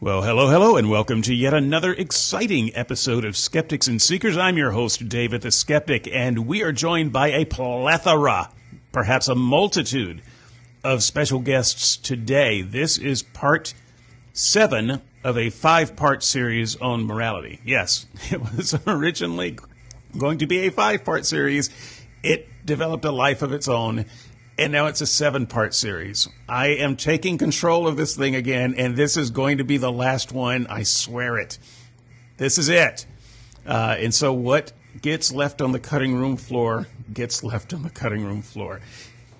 Well, hello, hello, and welcome to yet another exciting episode of Skeptics and Seekers. I'm your host, David the Skeptic, and we are joined by a plethora, perhaps a multitude, of special guests today. This is part seven of a five part series on morality. Yes, it was originally going to be a five part series. It developed a life of its own and now it's a seven part series. I am taking control of this thing again, and this is going to be the last one. I swear it. This is it. Uh, and so, what gets left on the cutting room floor gets left on the cutting room floor.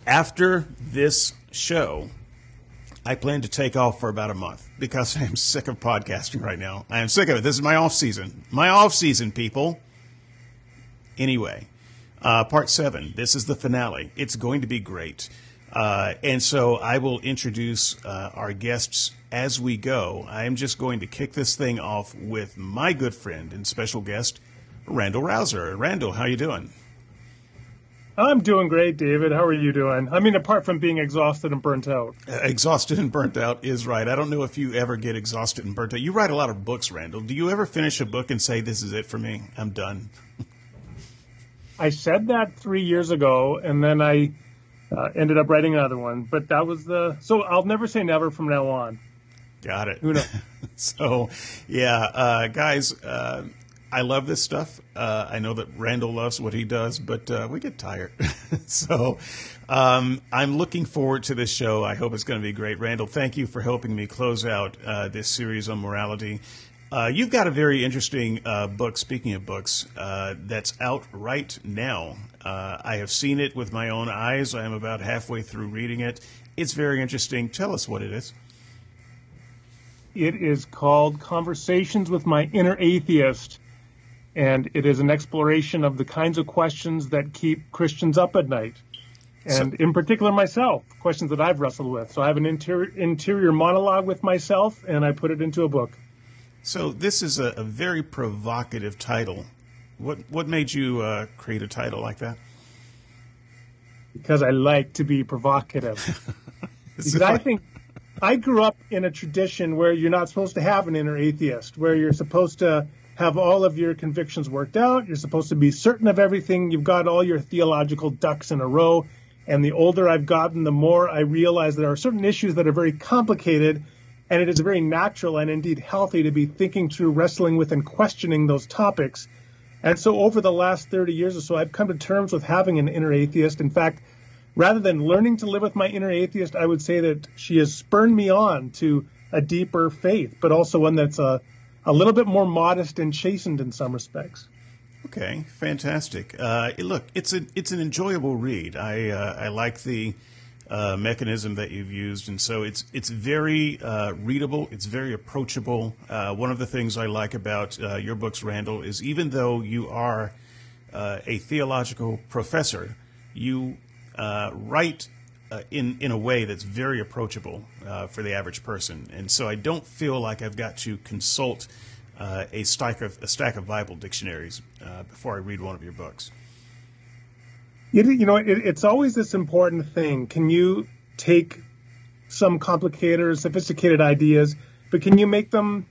After this show, I plan to take off for about a month because I am sick of podcasting right now. I am sick of it. This is my off season. My off season, people. Anyway, uh, part seven. This is the finale. It's going to be great. Uh, and so I will introduce uh, our guests as we go. I am just going to kick this thing off with my good friend and special guest, Randal Rauser. Randal, how you doing? I'm doing great, David. How are you doing? I mean, apart from being exhausted and burnt out. Uh, exhausted and burnt out is right. I don't know if you ever get exhausted and burnt out. You write a lot of books, Randal. Do you ever finish a book and say, "This is it for me. I'm done"? I said that three years ago, and then I uh, ended up writing another one. But that was the so I'll never say never from now on. Got it. Who knows? so, yeah, uh, guys, uh, I love this stuff. Uh, I know that Randal loves what he does, but uh, we get tired. so, um, I'm looking forward to this show. I hope it's going to be great. Randal, thank you for helping me close out uh, this series on morality. Uh, you've got a very interesting uh, book, speaking of books, uh, that's out right now. Uh, I have seen it with my own eyes. I am about halfway through reading it. It's very interesting. Tell us what it is. It is called Conversations with My Inner Atheist, and it is an exploration of the kinds of questions that keep Christians up at night. And so, in particular, myself, questions that I've wrestled with. So I have an interior, interior monologue with myself, and I put it into a book. So this is a, a very provocative title. What what made you uh, create a title like that? Because I like to be provocative. because I think I grew up in a tradition where you're not supposed to have an inner atheist, where you're supposed to have all of your convictions worked out. You're supposed to be certain of everything. You've got all your theological ducks in a row. And the older I've gotten, the more I realize there are certain issues that are very complicated and it is very natural and indeed healthy to be thinking through, wrestling with, and questioning those topics. And so, over the last 30 years or so, I've come to terms with having an inner atheist. In fact, rather than learning to live with my inner atheist, I would say that she has spurned me on to a deeper faith, but also one that's a, a little bit more modest and chastened in some respects. Okay, fantastic. Uh, look, it's a it's an enjoyable read. I uh, I like the uh, mechanism that you've used, and so it's it's very uh, readable. It's very approachable. Uh, one of the things I like about uh, your books, Randal, is even though you are uh, a theological professor, you uh, write in in a way that's very approachable for the average person. And so I don't feel like I've got to consult a stack of a stack of Bible dictionaries before I read one of your books. You, you know, it, it's always this important thing. Can you take some complicated or sophisticated ideas, but can you make them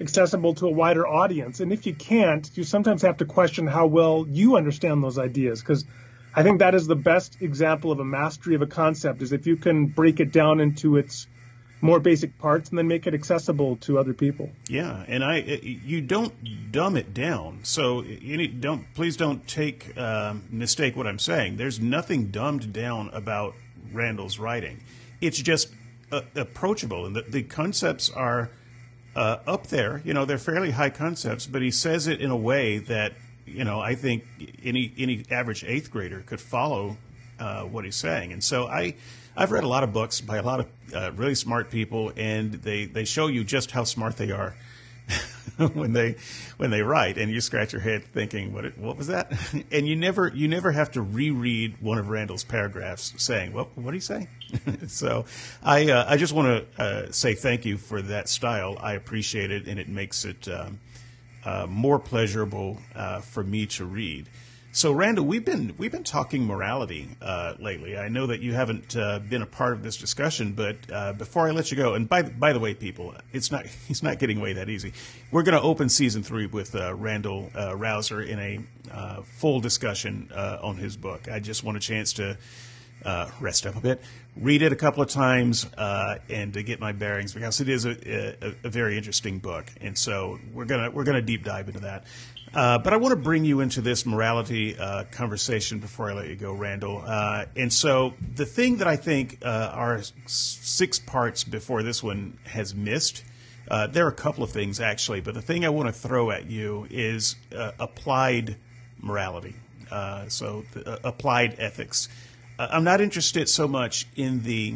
accessible to a wider audience? And if you can't, you sometimes have to question how well you understand those ideas because I think that is the best example of a mastery of a concept is if you can break it down into its more basic parts and then make it accessible to other people. Yeah, and I you don't dumb it down. So you don't please don't take um, mistake what I'm saying. There's nothing dumbed down about Randal's writing. It's just uh, approachable, and the, the concepts are uh, up there. You know, they're fairly high concepts, but he says it in a way that you know I think any any average eighth grader could follow uh, what he's saying. And so I I've read a lot of books by a lot of uh, really smart people, and they, they show you just how smart they are when they when they write, and you scratch your head thinking, "What what was that?" and you never you never have to reread one of Randal's paragraphs saying, "Well, what did he say?" so, I uh, I just want to uh, say thank you for that style. I appreciate it, and it makes it um, uh, more pleasurable uh, for me to read. So, Randal, we've been we've been talking morality uh, lately. I know that you haven't uh, been a part of this discussion, but uh, before I let you go, and by by the way, people, it's not he's not getting away that easy. We're going to open season three with uh, Randal uh, Rauser in a uh, full discussion on his book. I just want a chance to rest up a bit, read it a couple of times, and to get my bearings because it is a, a, a very interesting book. And so we're gonna we're gonna deep dive into that. Uh, but I want to bring you into this morality uh, conversation before I let you go, Randal. Uh, and so the thing that I think uh, our six parts before this one has missed, uh, there are a couple of things actually, but the thing I want to throw at you is applied morality. so the, applied ethics. I'm not interested so much in the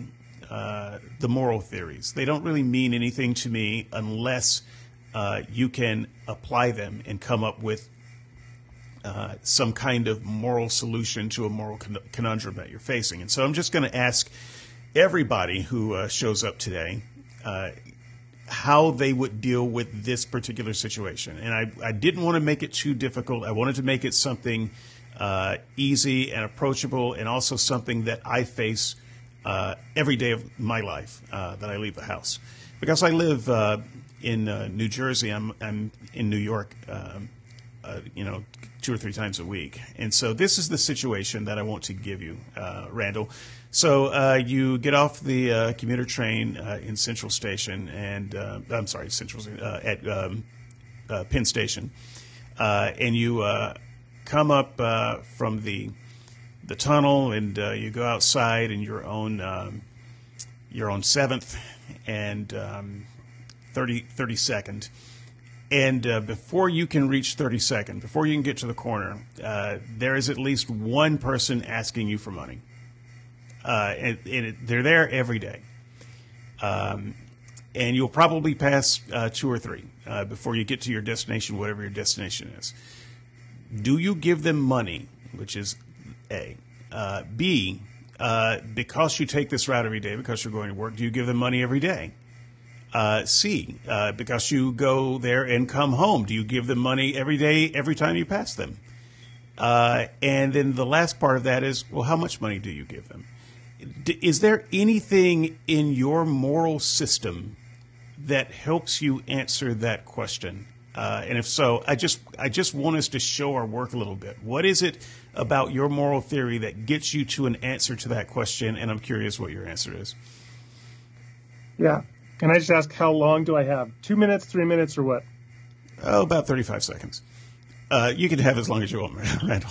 the moral theories. They don't really mean anything to me unless uh, you can apply them and come up with uh, some kind of moral solution to a moral con- conundrum that you're facing. And so I'm just going to ask everybody who uh, shows up today uh, how they would deal with this particular situation. And I, I didn't want to make it too difficult. I wanted to make it something uh, easy and approachable and also something that I face uh, every day of my life that I leave the house. Because I live in uh, New Jersey, I'm I'm in New York, um, uh, you know, two or three times a week, and so this is the situation that I want to give you, uh, Randall. So uh, you get off the uh, commuter train uh, in Central Station, and I'm sorry, Central at um, Penn Station, and you come up from the the tunnel, and you go outside in your own um, your own seventh, and um, 30, 32nd. And uh, before you can reach 32nd, before you can get to the corner, uh, there is at least one person asking you for money. Uh, and, and it, they're there every day. Um, and you'll probably pass uh, two or three uh, before you get to your destination, whatever your destination is. Do you give them money, which is A? Uh, B, because you take this route every day, because you're going to work, do you give them money every day? Uh, C uh, because you go there and come home? Do you give them money every day, every time you pass them? Uh, and then the last part of that is, well, how much money do you give them? D- is there anything in your moral system that helps you answer that question? Uh, and if so, I just I just want us to show our work a little bit. What is it about your moral theory that gets you to an answer to that question? And I'm curious what your answer is. Yeah, can I just ask how long do I have? Two minutes, three minutes, or what? Oh, about 35 seconds. Uh, you can have as long as you want, Randal.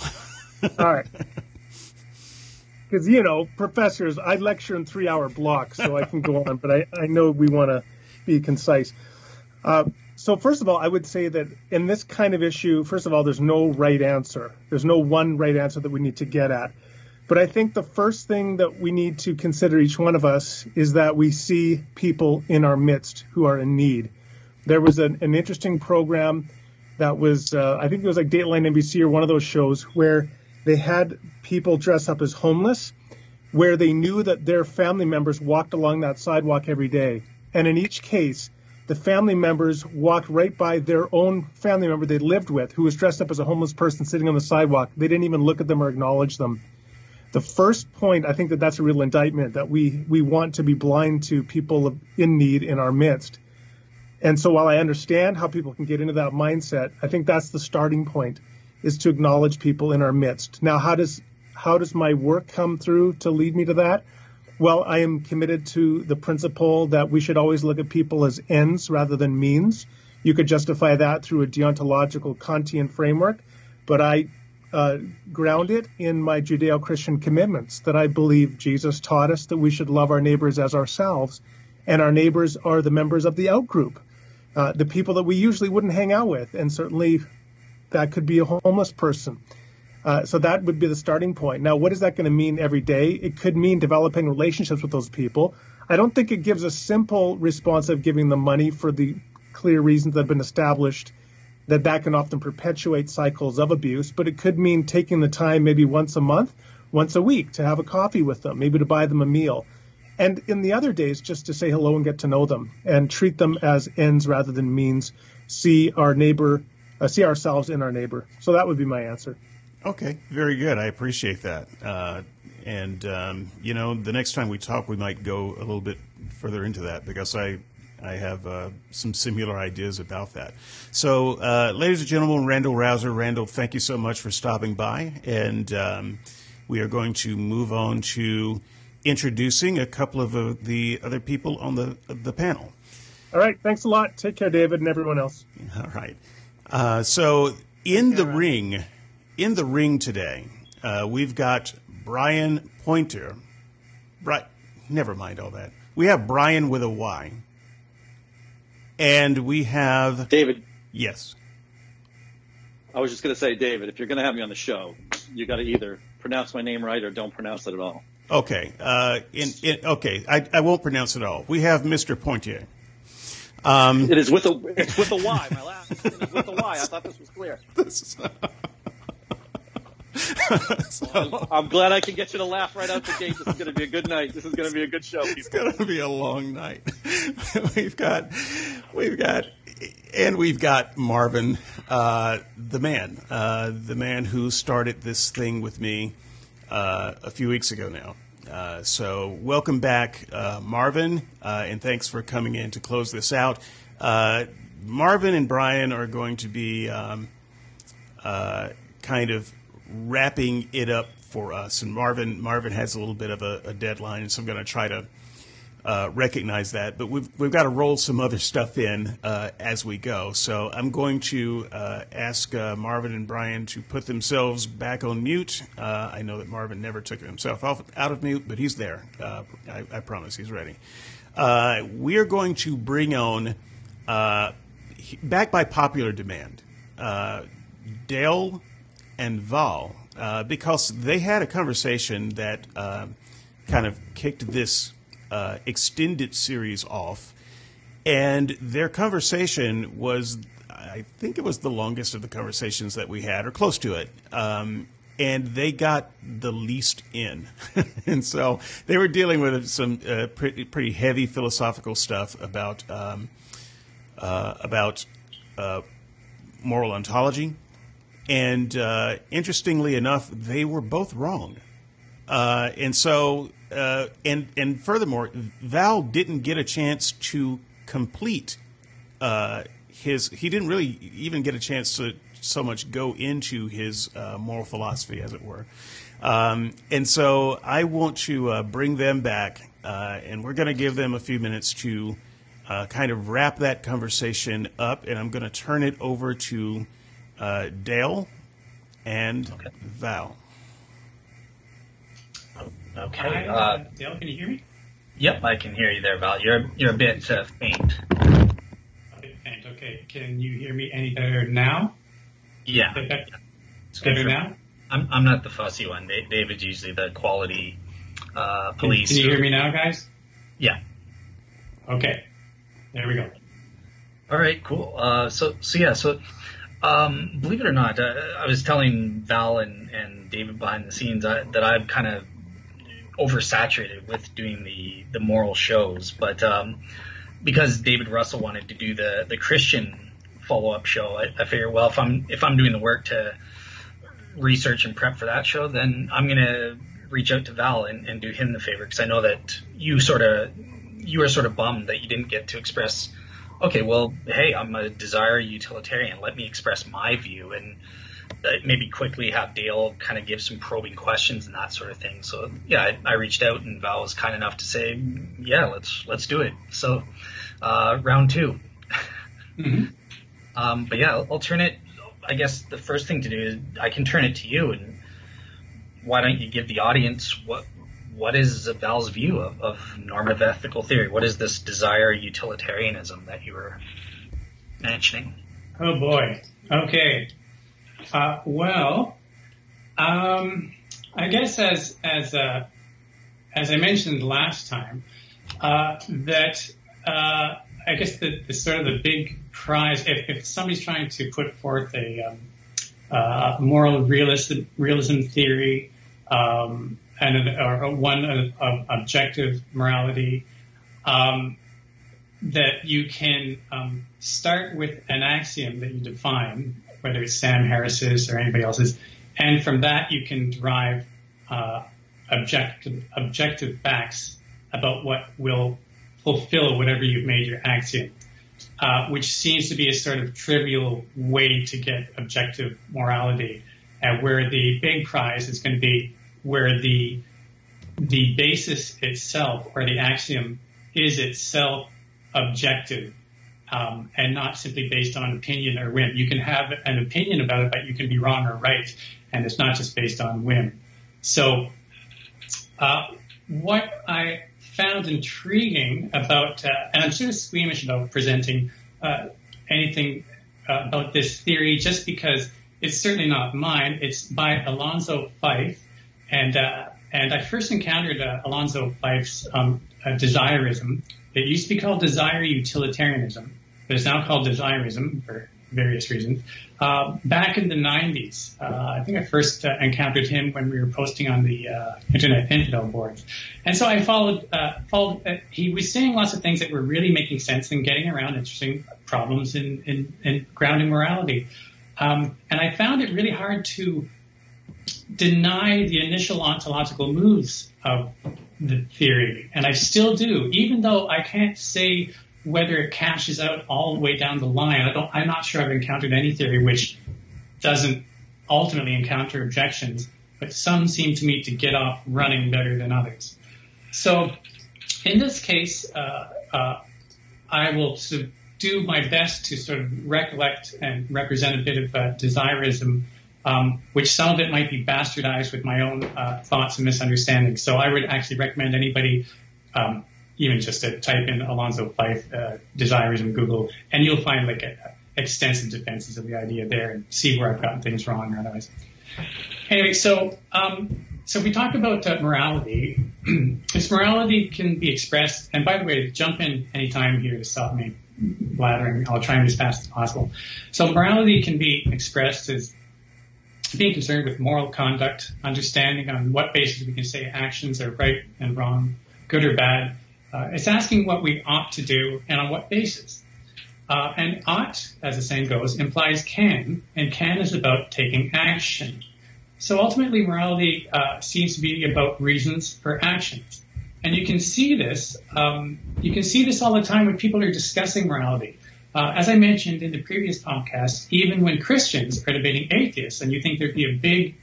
All right. Because, you know, professors, I lecture in three hour blocks, so I can go on, but I, I know we want to be concise. Uh, so, first of all, I would say that in this kind of issue, first of all, there's no right answer. There's no one right answer that we need to get at. But I think the first thing that we need to consider each one of us is that we see people in our midst who are in need. There was an, an interesting program that was, uh, I think it was like Dateline NBC or one of those shows where they had people dress up as homeless, where they knew that their family members walked along that sidewalk every day. And in each case, the family members walked right by their own family member they lived with who was dressed up as a homeless person sitting on the sidewalk. They didn't even look at them or acknowledge them the first point, I think that that's a real indictment that we we want to be blind to people in need in our midst. And so while I understand how people can get into that mindset, I think that's the starting point is to acknowledge people in our midst. Now, how does how does my work come through to lead me to that? Well, I am committed to the principle that we should always look at people as ends rather than means. You could justify that through a deontological Kantian framework, but I uh, grounded in my Judeo Christian commitments that I believe Jesus taught us that we should love our neighbors as ourselves, and our neighbors are the members of the outgroup, uh, the people that we usually wouldn't hang out with, and certainly that could be a homeless person. Uh, so that would be the starting point. Now, what is that going to mean every day? It could mean developing relationships with those people. I don't think it gives a simple response of giving them money for the clear reasons that have been established that that can often perpetuate cycles of abuse, but it could mean taking the time maybe once a month, once a week to have a coffee with them, maybe to buy them a meal. And in the other days, just to say hello and get to know them and treat them as ends rather than means. See our neighbor, uh, see ourselves in our neighbor. So that would be my answer. Okay, very good. I appreciate that. Uh, and um, you know, the next time we talk, we might go a little bit further into that because I I have uh, some similar ideas about that. So, uh, ladies and gentlemen, Randal Rauser, Randal, thank you so much for stopping by, and um, we are going to move on to introducing a couple of uh, the other people on the the panel. All right, thanks a lot. Take care, David, and everyone else. All right. Uh, so, in the ring, in the ring today, uh, we've got Brian Pointer. Bri- never mind all that. We have Brian with a Y. And we have David. Yes. I was just going to say, David, if you're going to have me on the show, you got to either pronounce my name right or don't pronounce it at all. Okay. Uh, in, in, okay. I, I won't pronounce it all. We have Mr. Pointier. Um, it is with a it's with a Y. My last name is with a Y. I thought this was clear. This so, I'm glad I can get you to laugh right out the gate. This is going to be a good night. This is going to be a good show. People. It's going to be a long night. we've got, we've got, and we've got Marvin, uh, the man, uh, the man who started this thing with me uh, a few weeks ago now. Uh, so welcome back, uh, Marvin, uh, and thanks for coming in to close this out. Marvin and Brian are going to be um, kind of wrapping it up for us. And Marvin Marvin has a little bit of a, a deadline, so I'm going to try to uh, recognize that. But we've we've got to roll some other stuff in uh, as we go. So I'm going to uh, ask uh, Marvin and Brian to put themselves back on mute. Uh, I know that Marvin never took himself off, out of mute, but he's there. Uh, I, I, promise he's ready. we are going to bring on back by popular demand. Dale and Val uh, because they had a conversation that uh, kind of kicked this uh, extended series off. And their conversation was, I think it was the longest of the conversations that we had, or close to it. Um, and they got the least in. and so they were dealing with some uh, pretty, pretty heavy philosophical stuff about, um, uh, about uh, moral ontology and uh, interestingly enough, they were both wrong. Uh, and so, uh, and and furthermore, Val didn't get a chance to complete uh, his. He didn't really even get a chance to so much go into his uh, moral philosophy, as it were. Um, and so, I want to uh, bring them back, and we're going to give them a few minutes to kind of wrap that conversation up. And I'm going to turn it over to uh, Dale, and okay. Val. Okay. Uh, Dale, can you hear me? Yep, I can hear you there, Val. You're you're a bit uh, faint. A bit faint. Okay. Can you hear me any better now? Yeah. It's better sure. now. I'm I'm not the fussy one. David's usually the quality uh, police. Can, can you hear me now, guys? Yeah. Okay. There we go. All right. Cool. Uh, so so yeah. So um, believe it or not, uh, I was telling Val and, and David behind the scenes uh, that I'm kind of oversaturated with doing the, the moral shows, but um, because David Russell wanted to do the, the Christian follow up show, I, I figured, well, if I'm if I'm doing the work to research and prep for that show, then I'm gonna reach out to Val and, and do him the favor because I know that you sort of you were sort of bummed that you didn't get to express okay, well, hey, I'm a desire utilitarian. Let me express my view and uh, maybe quickly have Dale kind of give some probing questions and that sort of thing. So yeah, I, I reached out and Val was kind enough to say, yeah, let's let's do it. So uh, round 2 mm-hmm. um, but yeah, I'll, I'll turn it. I guess the first thing to do is I can turn it to you and why don't you give the audience what what is Val's view of, of normative ethical theory? What is this desire utilitarianism that you were mentioning? Oh boy. Okay. Uh, well, um, I guess as as uh, as I mentioned last time, uh, that uh, I guess the, the, sort of the big prize, if, if somebody's trying to put forth a um, uh, moral realism realism theory, um, and or one of objective morality, um, that you can um, start with an axiom that you define, whether it's Sam Harris's or anybody else's, and from that you can derive uh, objective objective facts about what will fulfill whatever you've made your axiom, uh, which seems to be a sort of trivial way to get objective morality, uh, where the big prize is going to be where the the basis itself or the axiom is itself objective um, and not simply based on opinion or whim. You can have an opinion about it, but you can be wrong or right, and it's not just based on whim. So, uh, what I found intriguing about, uh, and I'm sort of squeamish about presenting uh, anything uh, about this theory, just because it's certainly not mine. It's by Alonzo Fyfe, and uh, and I first encountered uh, Alonzo Fyfe's um, desirism it used to be called desire utilitarianism, but it's now called desirism for various reasons. Uh, back in the 90s, uh, I think I first uh, encountered him when we were posting on the uh, Internet Infidel boards. And so I followed, uh, followed uh, he was saying lots of things that were really making sense and getting around interesting problems in, in, in grounding morality. Um, and I found it really hard to deny the initial ontological moves of the theory, and I still do, even though I can't say whether it cashes out all the way down the line. I I'm not sure I've encountered any theory which doesn't ultimately encounter objections, but some seem to me to get off running better than others. So, in this case, uh, uh, I will do my best to sort of recollect and represent a bit of uh, desirism um, which some of it might be bastardized with my own uh, thoughts and misunderstandings. So I would actually recommend anybody, um, even just to type in Alonzo Fyfe uh, in Google, and you'll find like a, extensive defenses of the idea there and see where I've gotten things wrong or otherwise. Anyway, so um, so we talk about uh, morality. this morality can be expressed, and by the way, jump in anytime here to stop me blathering. I'll try and be as fast as possible. So morality can be expressed as being concerned with moral conduct, understanding on what basis we can say actions are right and wrong, good or bad. Uh, it's asking what we ought to do and on what basis. Uh, and ought, as the saying goes, implies can, and can is about taking action. So ultimately, morality uh, seems to be about reasons for actions. And you can see this, um, you can see this all the time when people are discussing morality. Uh, as I mentioned in the previous podcast, even when Christians are debating atheists, and you think there'd be a big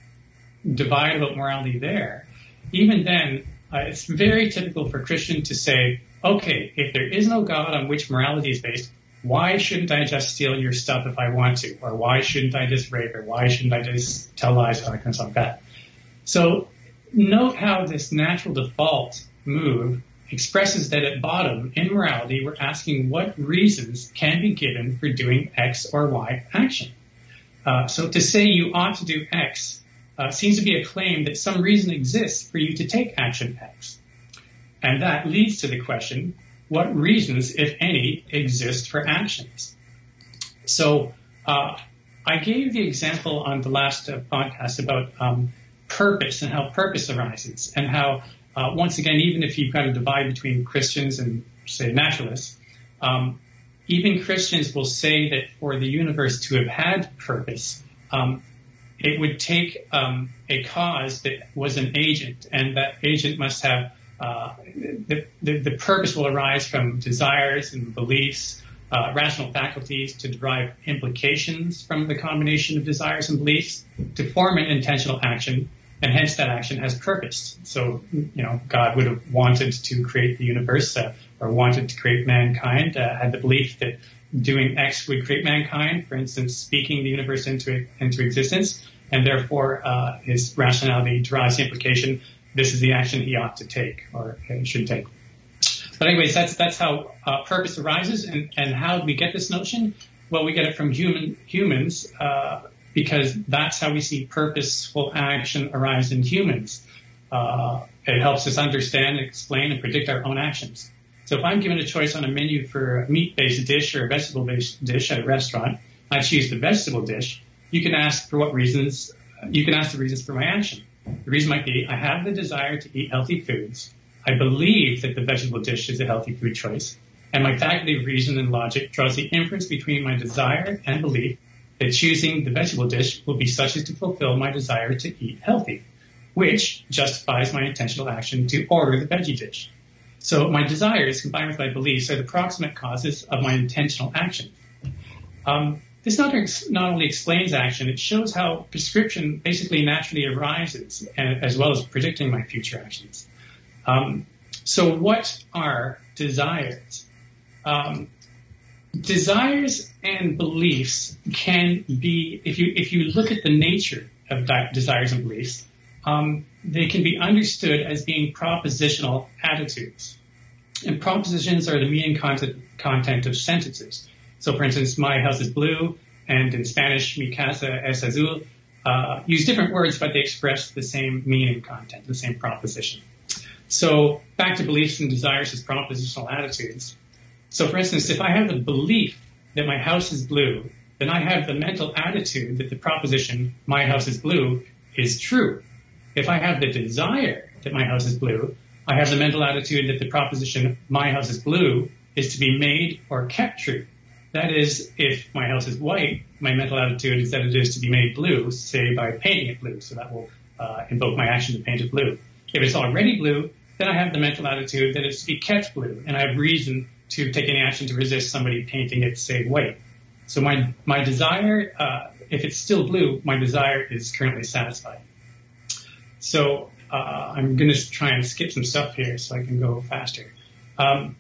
divide about morality there, even then, uh, it's very typical for Christians to say, okay, if there is no God on which morality is based, why shouldn't I just steal your stuff if I want to? Or why shouldn't I just rape? Or why shouldn't I just tell lies or kind of like that? So note how this natural default move expresses that at bottom, in morality, we're asking what reasons can be given for doing X or Y action. Uh, so to say you ought to do X uh, seems to be a claim that some reason exists for you to take action X. And that leads to the question, what reasons, if any, exist for actions? So uh, I gave the example on the last uh, podcast about um, purpose and how purpose arises and how uh, once again, even if you've got a divide between Christians and, say, naturalists, um, even Christians will say that for the universe to have had purpose, um, it would take um, a cause that was an agent, and that agent must have uh, the, the, the, purpose will arise from desires and beliefs, uh, rational faculties to derive implications from the combination of desires and beliefs to form an intentional action and hence that action has purpose. So, you know, God would have wanted to create the universe uh, or wanted to create mankind, uh, had the belief that doing X would create mankind, for instance, speaking the universe into into existence, and therefore uh, his rationality derives the implication this is the action he ought to take or should take. But anyways, that's that's how uh, purpose arises, and and how we get this notion? Well, we get it from human humans uh, because that's how we see purposeful action arise in humans. Uh, it helps us understand, explain, and predict our own actions. So if I'm given a choice on a menu for a meat-based dish or a vegetable-based dish at a restaurant, I choose the vegetable dish. You can ask for what reasons. You can ask the reasons for my action. The reason might be I have the desire to eat healthy foods. I believe that the vegetable dish is a healthy food choice, and my faculty of reason and logic draws the inference between my desire and belief that choosing the vegetable dish will be such as to fulfill my desire to eat healthy, which justifies my intentional action to order the veggie dish. So my desires combined with my beliefs are the proximate causes of my intentional action. Um, this not, not only explains action, it shows how prescription basically naturally arises, as well as predicting my future actions. Um, so, what are desires? Um, desires and beliefs can be, if you if you look at the nature of desires and beliefs, um, they can be understood as being propositional attitudes. And propositions are the meaning content, content of sentences. So, for instance, my house is blue, and in Spanish, mi casa es azul, uh, use different words, but they express the same meaning content, the same proposition. So, back to beliefs and desires as propositional attitudes. So, for instance, if I have the belief that my house is blue, then I have the mental attitude that the proposition, my house is blue, is true. If I have the desire that my house is blue, I have the mental attitude that the proposition, my house is blue, is to be made or kept true. That is, if my house is white, my mental attitude is that it is to be made blue, say by painting it blue. So that will uh, invoke my action to paint it blue. If it's already blue, then I have the mental attitude that it's to be kept blue, and I have reason to take any action to resist somebody painting it, say, white. So my my desire, uh, if it's still blue, my desire is currently satisfied. So uh, I'm going to try and skip some stuff here so I can go faster. Um,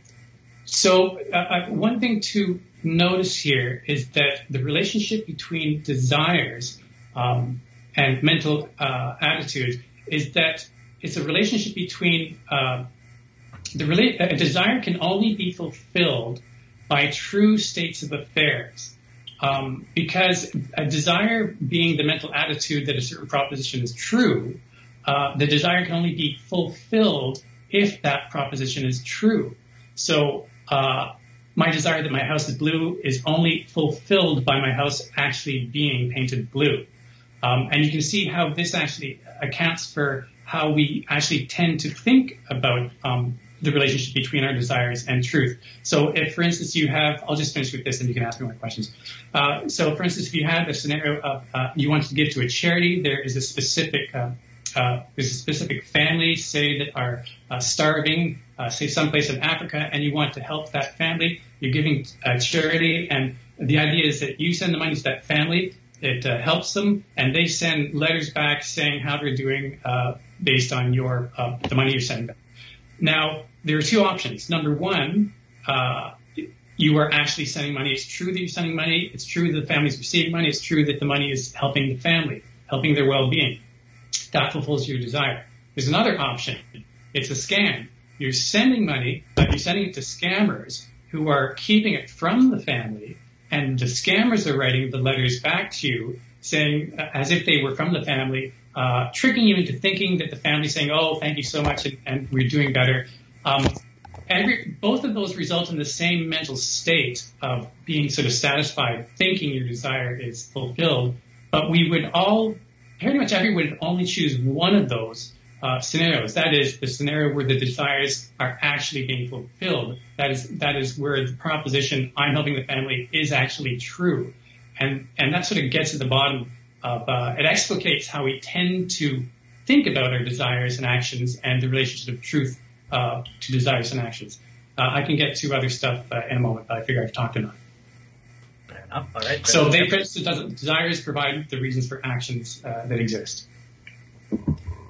so uh, uh, one thing to notice here is that the relationship between desires um, and mental uh, attitudes is that it's a relationship between uh, the a desire can only be fulfilled by true states of affairs. Um, because a desire being the mental attitude that a certain proposition is true, uh, the desire can only be fulfilled if that proposition is true. So uh, my desire that my house is blue is only fulfilled by my house actually being painted blue. Um, and you can see how this actually accounts for how we actually tend to think about um, the relationship between our desires and truth. So if, for instance, you have, I'll just finish with this and you can ask me more questions. Uh, so for instance, if you have a scenario of uh, you want to give to a charity, there is a specific uh, uh, there's a specific family, say, that are uh, starving, uh, say, someplace in Africa, and you want to help that family. You're giving uh, charity, and the idea is that you send the money to that family. It helps them, and they send letters back saying how they're doing based on your the money you're sending back. Now, there are two options. Number one, you are actually sending money. It's true that you're sending money. It's true that the family's receiving money. It's true that the money is helping the family, helping their well-being that fulfills your desire. There's another option. It's a scam. You're sending money, but you're sending it to scammers who are keeping it from the family, and the scammers are writing the letters back to you saying, uh, as if they were from the family, uh, tricking you into thinking that the family's saying, "Oh, thank you so much, and, and we're doing better." Um, both of those result in the same mental state of being sort of satisfied, thinking your desire is fulfilled. But we would all pretty much everyone would only choose one of those uh, scenarios. That is the scenario where the desires are actually being fulfilled. That is that is where the proposition "I'm helping the family" is actually true, and and that sort of gets at the bottom of uh, it explicates how we tend to think about our desires and actions and the relationship of truth uh, to desires and actions. Uh, I can get to other stuff uh, in a moment, but I figure I've talked enough. Fair enough. All right. So they desires provide the reasons for actions uh, that exist.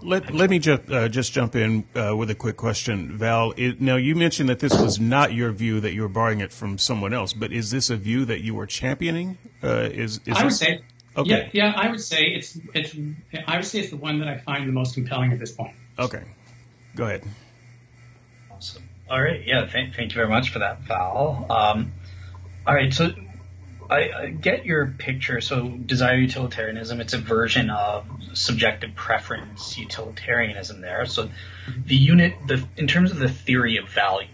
Let, let me just uh, just jump in uh, with a quick question, Val. It, now you mentioned that this was not your view; that you were borrowing it from someone else. But is this a view that you were championing? Uh, is, is I would this... say, okay. yeah, yeah. I would say it's it's I would say it's the one that I find the most compelling at this point. Okay, go ahead. Awesome. All right. Yeah. Thank, thank you very much for that, Val. Um, all right. So I, get your picture. So, desire utilitarianism, it's a version of subjective preference utilitarianism there. So, the unit, the in terms of the theory of value,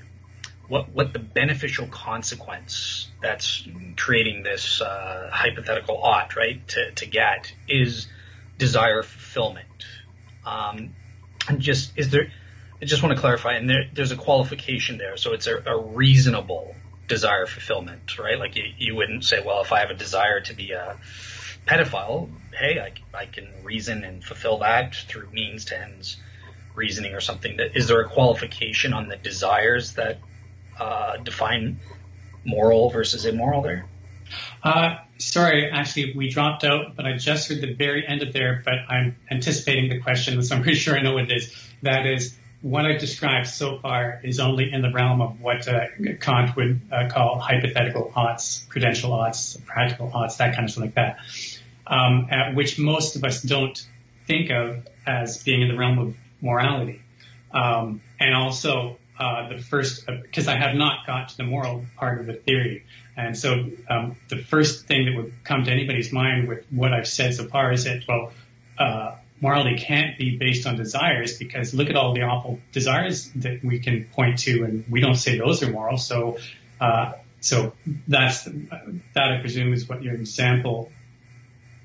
what what the beneficial consequence that's creating this uh, hypothetical ought, right, to, to get is desire fulfillment. Um, and just is there? I just want to clarify, and there, there's a qualification there. So it's a, a reasonable desire fulfillment, right? Like you, you wouldn't say, well, if I have a desire to be a pedophile, hey, I, I can reason and fulfill that through means to ends reasoning or something. Is there a qualification on the desires that uh, define moral versus immoral there? Uh, sorry, actually, we dropped out, but I just heard the very end of there, but I'm anticipating the question, so I'm pretty sure I know what it is. That is, what I've described so far is only in the realm of what uh, Kant would uh, call hypothetical oughts, prudential oughts, practical oughts, that kind of stuff like that, um, which most of us don't think of as being in the realm of morality. Um, and also, uh, the first, because I have not got to the moral part of the theory. And so um, the first thing that would come to anybody's mind with what I've said so far is that, well, uh, morality can't be based on desires because look at all the awful desires that we can point to, and we don't say those are moral. So, uh, so that's that I presume is what your example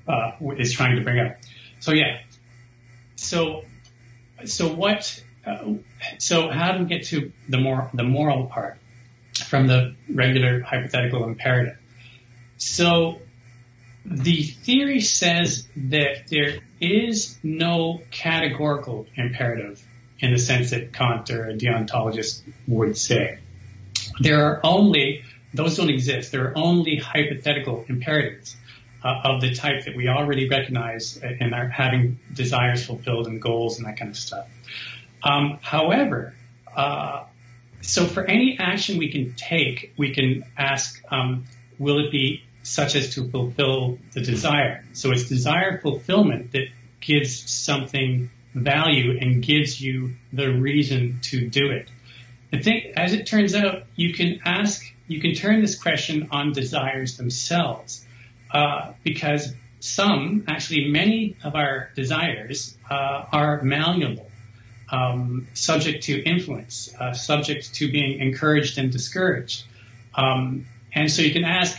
uh, is trying to bring up. So yeah, so so what? Uh, so how do we get to the more the moral part from the regular hypothetical imperative? So the theory says that there is no categorical imperative in the sense that Kant or a deontologist would say. There are only, those don't exist, there are only hypothetical imperatives uh, of the type that we already recognize are having desires fulfilled and goals and that kind of stuff. Um, however, uh, so for any action we can take, we can ask, um, will it be such as to fulfill the desire. So it's desire fulfillment that gives something value and gives you the reason to do it. I think, as it turns out, you can ask, you can turn this question on desires themselves, uh, because some, actually many of our desires uh, are malleable, um, subject to influence, uh, subject to being encouraged and discouraged. Um, and so you can ask,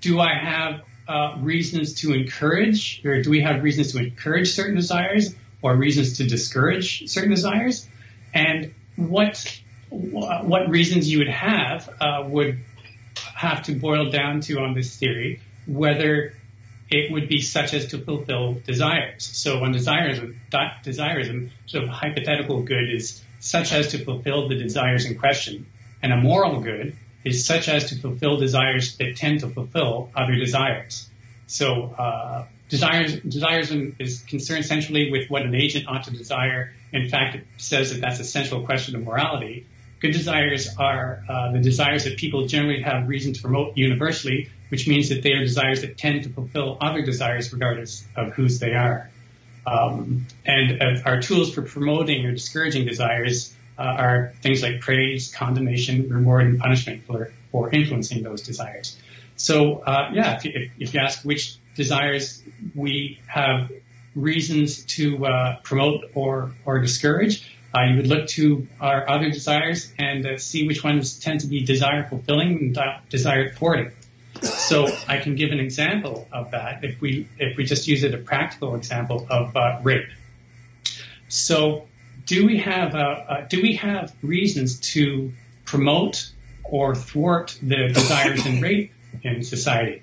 do I have uh, reasons to encourage, or do we have reasons to encourage certain desires, or reasons to discourage certain desires? And what what reasons you would have uh, would have to boil down to on this theory whether it would be such as to fulfill desires. So when desirism, desirism, sort of hypothetical good is such as to fulfill the desires in question, and a moral good is such as to fulfill desires that tend to fulfill other desires. So uh, desires, is concerned centrally with what an agent ought to desire. In fact, it says that that's a central question of morality. Good desires are uh, the desires that people generally have reason to promote universally, which means that they are desires that tend to fulfill other desires regardless of whose they are. Um, and uh, our tools for promoting or discouraging desires uh, are things like praise, condemnation, reward, and punishment for, for influencing those desires. So, uh, yeah, if you, if, if you, ask which desires we have reasons to uh, promote or, or discourage, uh, you would look to our other desires and uh, see which ones tend to be desire fulfilling and desire thwarting. So I can give an example of that if we if we just use it a practical example of uh, rape. So do we have uh, uh, do we have reasons to promote or thwart the desires in rape in society?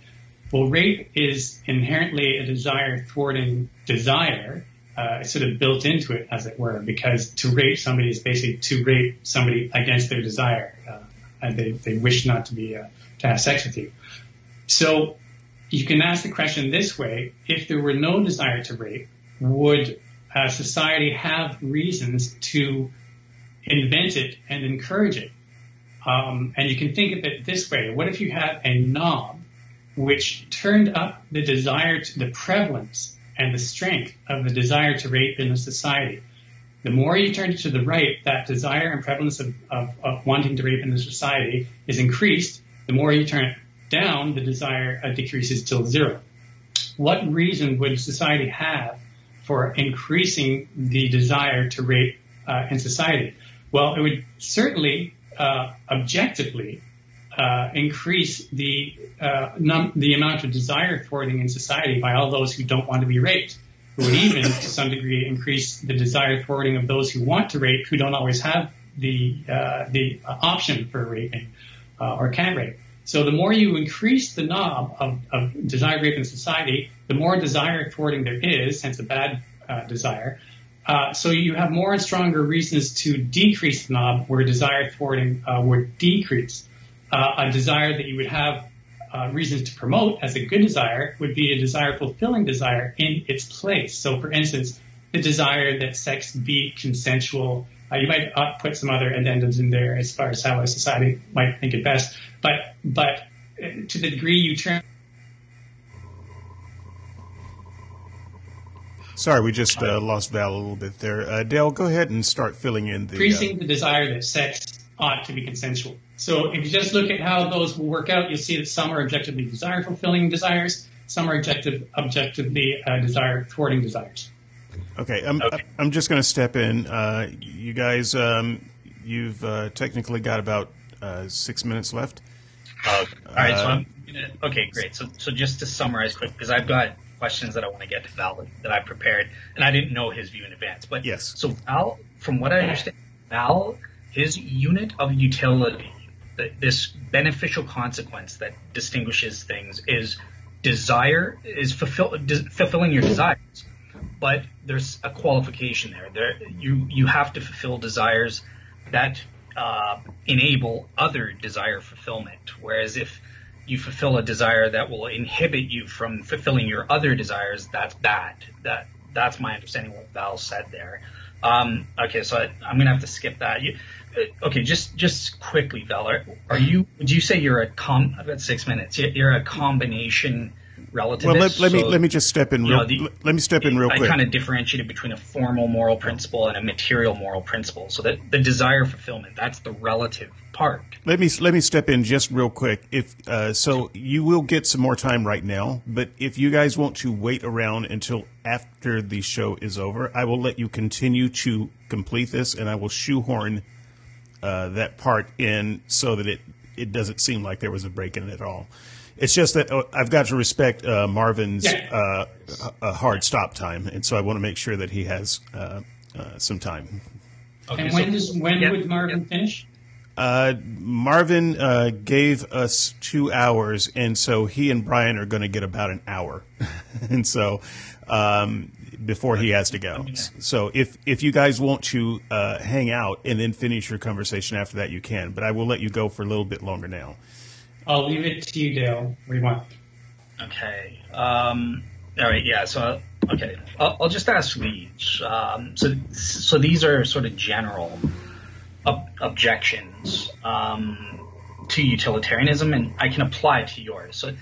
Well, rape is inherently a desire thwarting desire. Uh, sort of built into it, as it were, because to rape somebody is basically to rape somebody against their desire, uh, and they, they wish not to be uh, to have sex with you. So you can ask the question this way: If there were no desire to rape, would uh, society have reasons to invent it and encourage it. Um, and you can think of it this way. What if you had a knob which turned up the desire to the prevalence and the strength of the desire to rape in a society? The more you turn it to the right, that desire and prevalence of, of, of wanting to rape in the society is increased. The more you turn it down, the desire uh, decreases till zero. What reason would society have for increasing the desire to rape uh, in society? Well, it would certainly uh, objectively uh, increase the uh, num- the amount of desire thwarting in society by all those who don't want to be raped. It would even, to some degree, increase the desire thwarting of those who want to rape, who don't always have the uh, the option for raping. uh, or can't rape. So the more you increase the knob of, of desire rape in society, the more desire thwarting there is, hence a bad uh, desire. Uh, so you have more and stronger reasons to decrease the knob where desire thwarting uh, would decrease. Uh, a desire that you would have uh, reasons to promote as a good desire would be a desire fulfilling desire in its place. So, for instance, the desire that sex be consensual. Uh, you might put some other addendums in there as far as how a society might think it best, but but to the degree you turn. Sorry, we just uh, lost Val a little bit there. Uh, Dale, go ahead and start filling in the. Increasing the desire that sex ought to be consensual. So if you just look at how those will work out, you'll see that some are objectively desire fulfilling desires, some are objective, objectively uh, desire thwarting desires. Okay, I'm, okay. I'm just going to step in. Uh, you guys, um, you've uh, technically got about uh, six minutes left. all right, so I'm gonna, okay, great. So, so just to summarize quick, because I've got questions that I want to get to Val that I prepared, and I didn't know his view in advance. But yes, so Val, from what I understand, Val, his unit of utility this beneficial consequence that distinguishes things is desire is fulfill, fulfilling your desires but there's a qualification there there you you have to fulfill desires that uh, enable other desire fulfillment whereas if you fulfill a desire that will inhibit you from fulfilling your other desires that's bad that that's my understanding of what val said there um, okay so I, am gonna have to skip that you, uh, okay, just just quickly, Val, are, are you? Would you say you're a com? I've got six minutes. You're a combination relativist. Well, let, let so, me let me just step in. Real, know, the, let me step in real I quick. I kind of differentiated between a formal moral principle and a material moral principle. So that the desire fulfillment, that's the relative part. Let me let me step in just real quick. If uh, so, you will get some more time right now. But if you guys want to wait around until after the show is over, I will let you continue to complete this, and I will shoehorn uh, that part in so that it it doesn't seem like there was a break in it at all. It's just that uh, I've got to respect uh, Marvin's uh, a hard stop time, and so I want to make sure that he has uh, uh, some time. Okay, and when so, does when yeah, would Marvin yeah. finish? Marvin gave us two hours, and so he and Brian are going to get about an hour, and so um, before he has to go. So if if you guys want to uh, hang out and then finish your conversation after that, you can. But I will let you go for a little bit longer now. I'll leave it to you, Dale. What do you want? Okay. Um, all right. Yeah. So okay, I'll, I'll just ask these. Um, so so these are sort of general ob- objections um, to utilitarianism, and I can apply to yours. So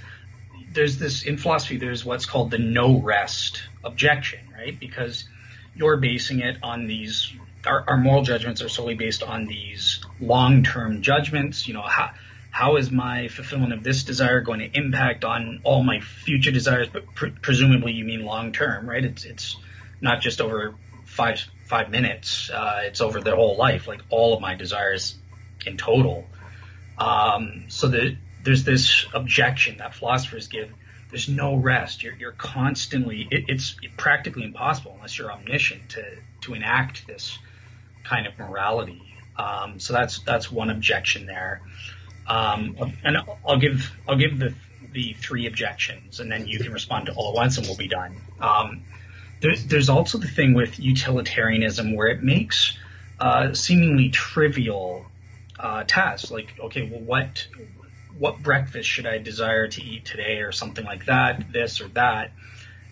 there's this in philosophy. There's what's called the no rest objection, right? Because you're basing it on these. Our, our moral judgments are solely based on these long-term judgments. You know, how how is my fulfillment of this desire going to impact on all my future desires? But pre- presumably, you mean long-term, right? It's it's not just over five five minutes. Uh, it's over their whole life, like all of my desires in total. Um, so that there's this objection that philosophers give there's no rest. You're, you're constantly, it, it's practically impossible unless you're omniscient to, to enact this kind of morality. Um, so that's, that's one objection there. Um, and I'll give, I'll give the, the three objections and then you can respond to all at once and we'll be done. Um, there's, there's also the thing with utilitarianism where it makes, uh, seemingly trivial, uh, tasks like, okay, well, what, what breakfast should I desire to eat today or something like that, this or that.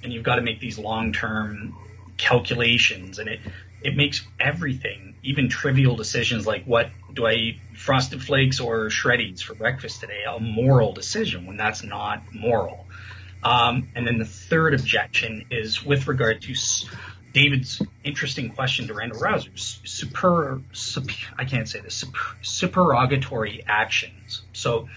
And you've got to make these long term calculations and it, it makes everything, even trivial decisions like what do I eat frosted flakes or shreddies for breakfast today, a moral decision when that's not moral. Um, and then the third objection is with regard to David's interesting question to Randal Rauser. Super, super I can't say this, super, supererogatory actions. So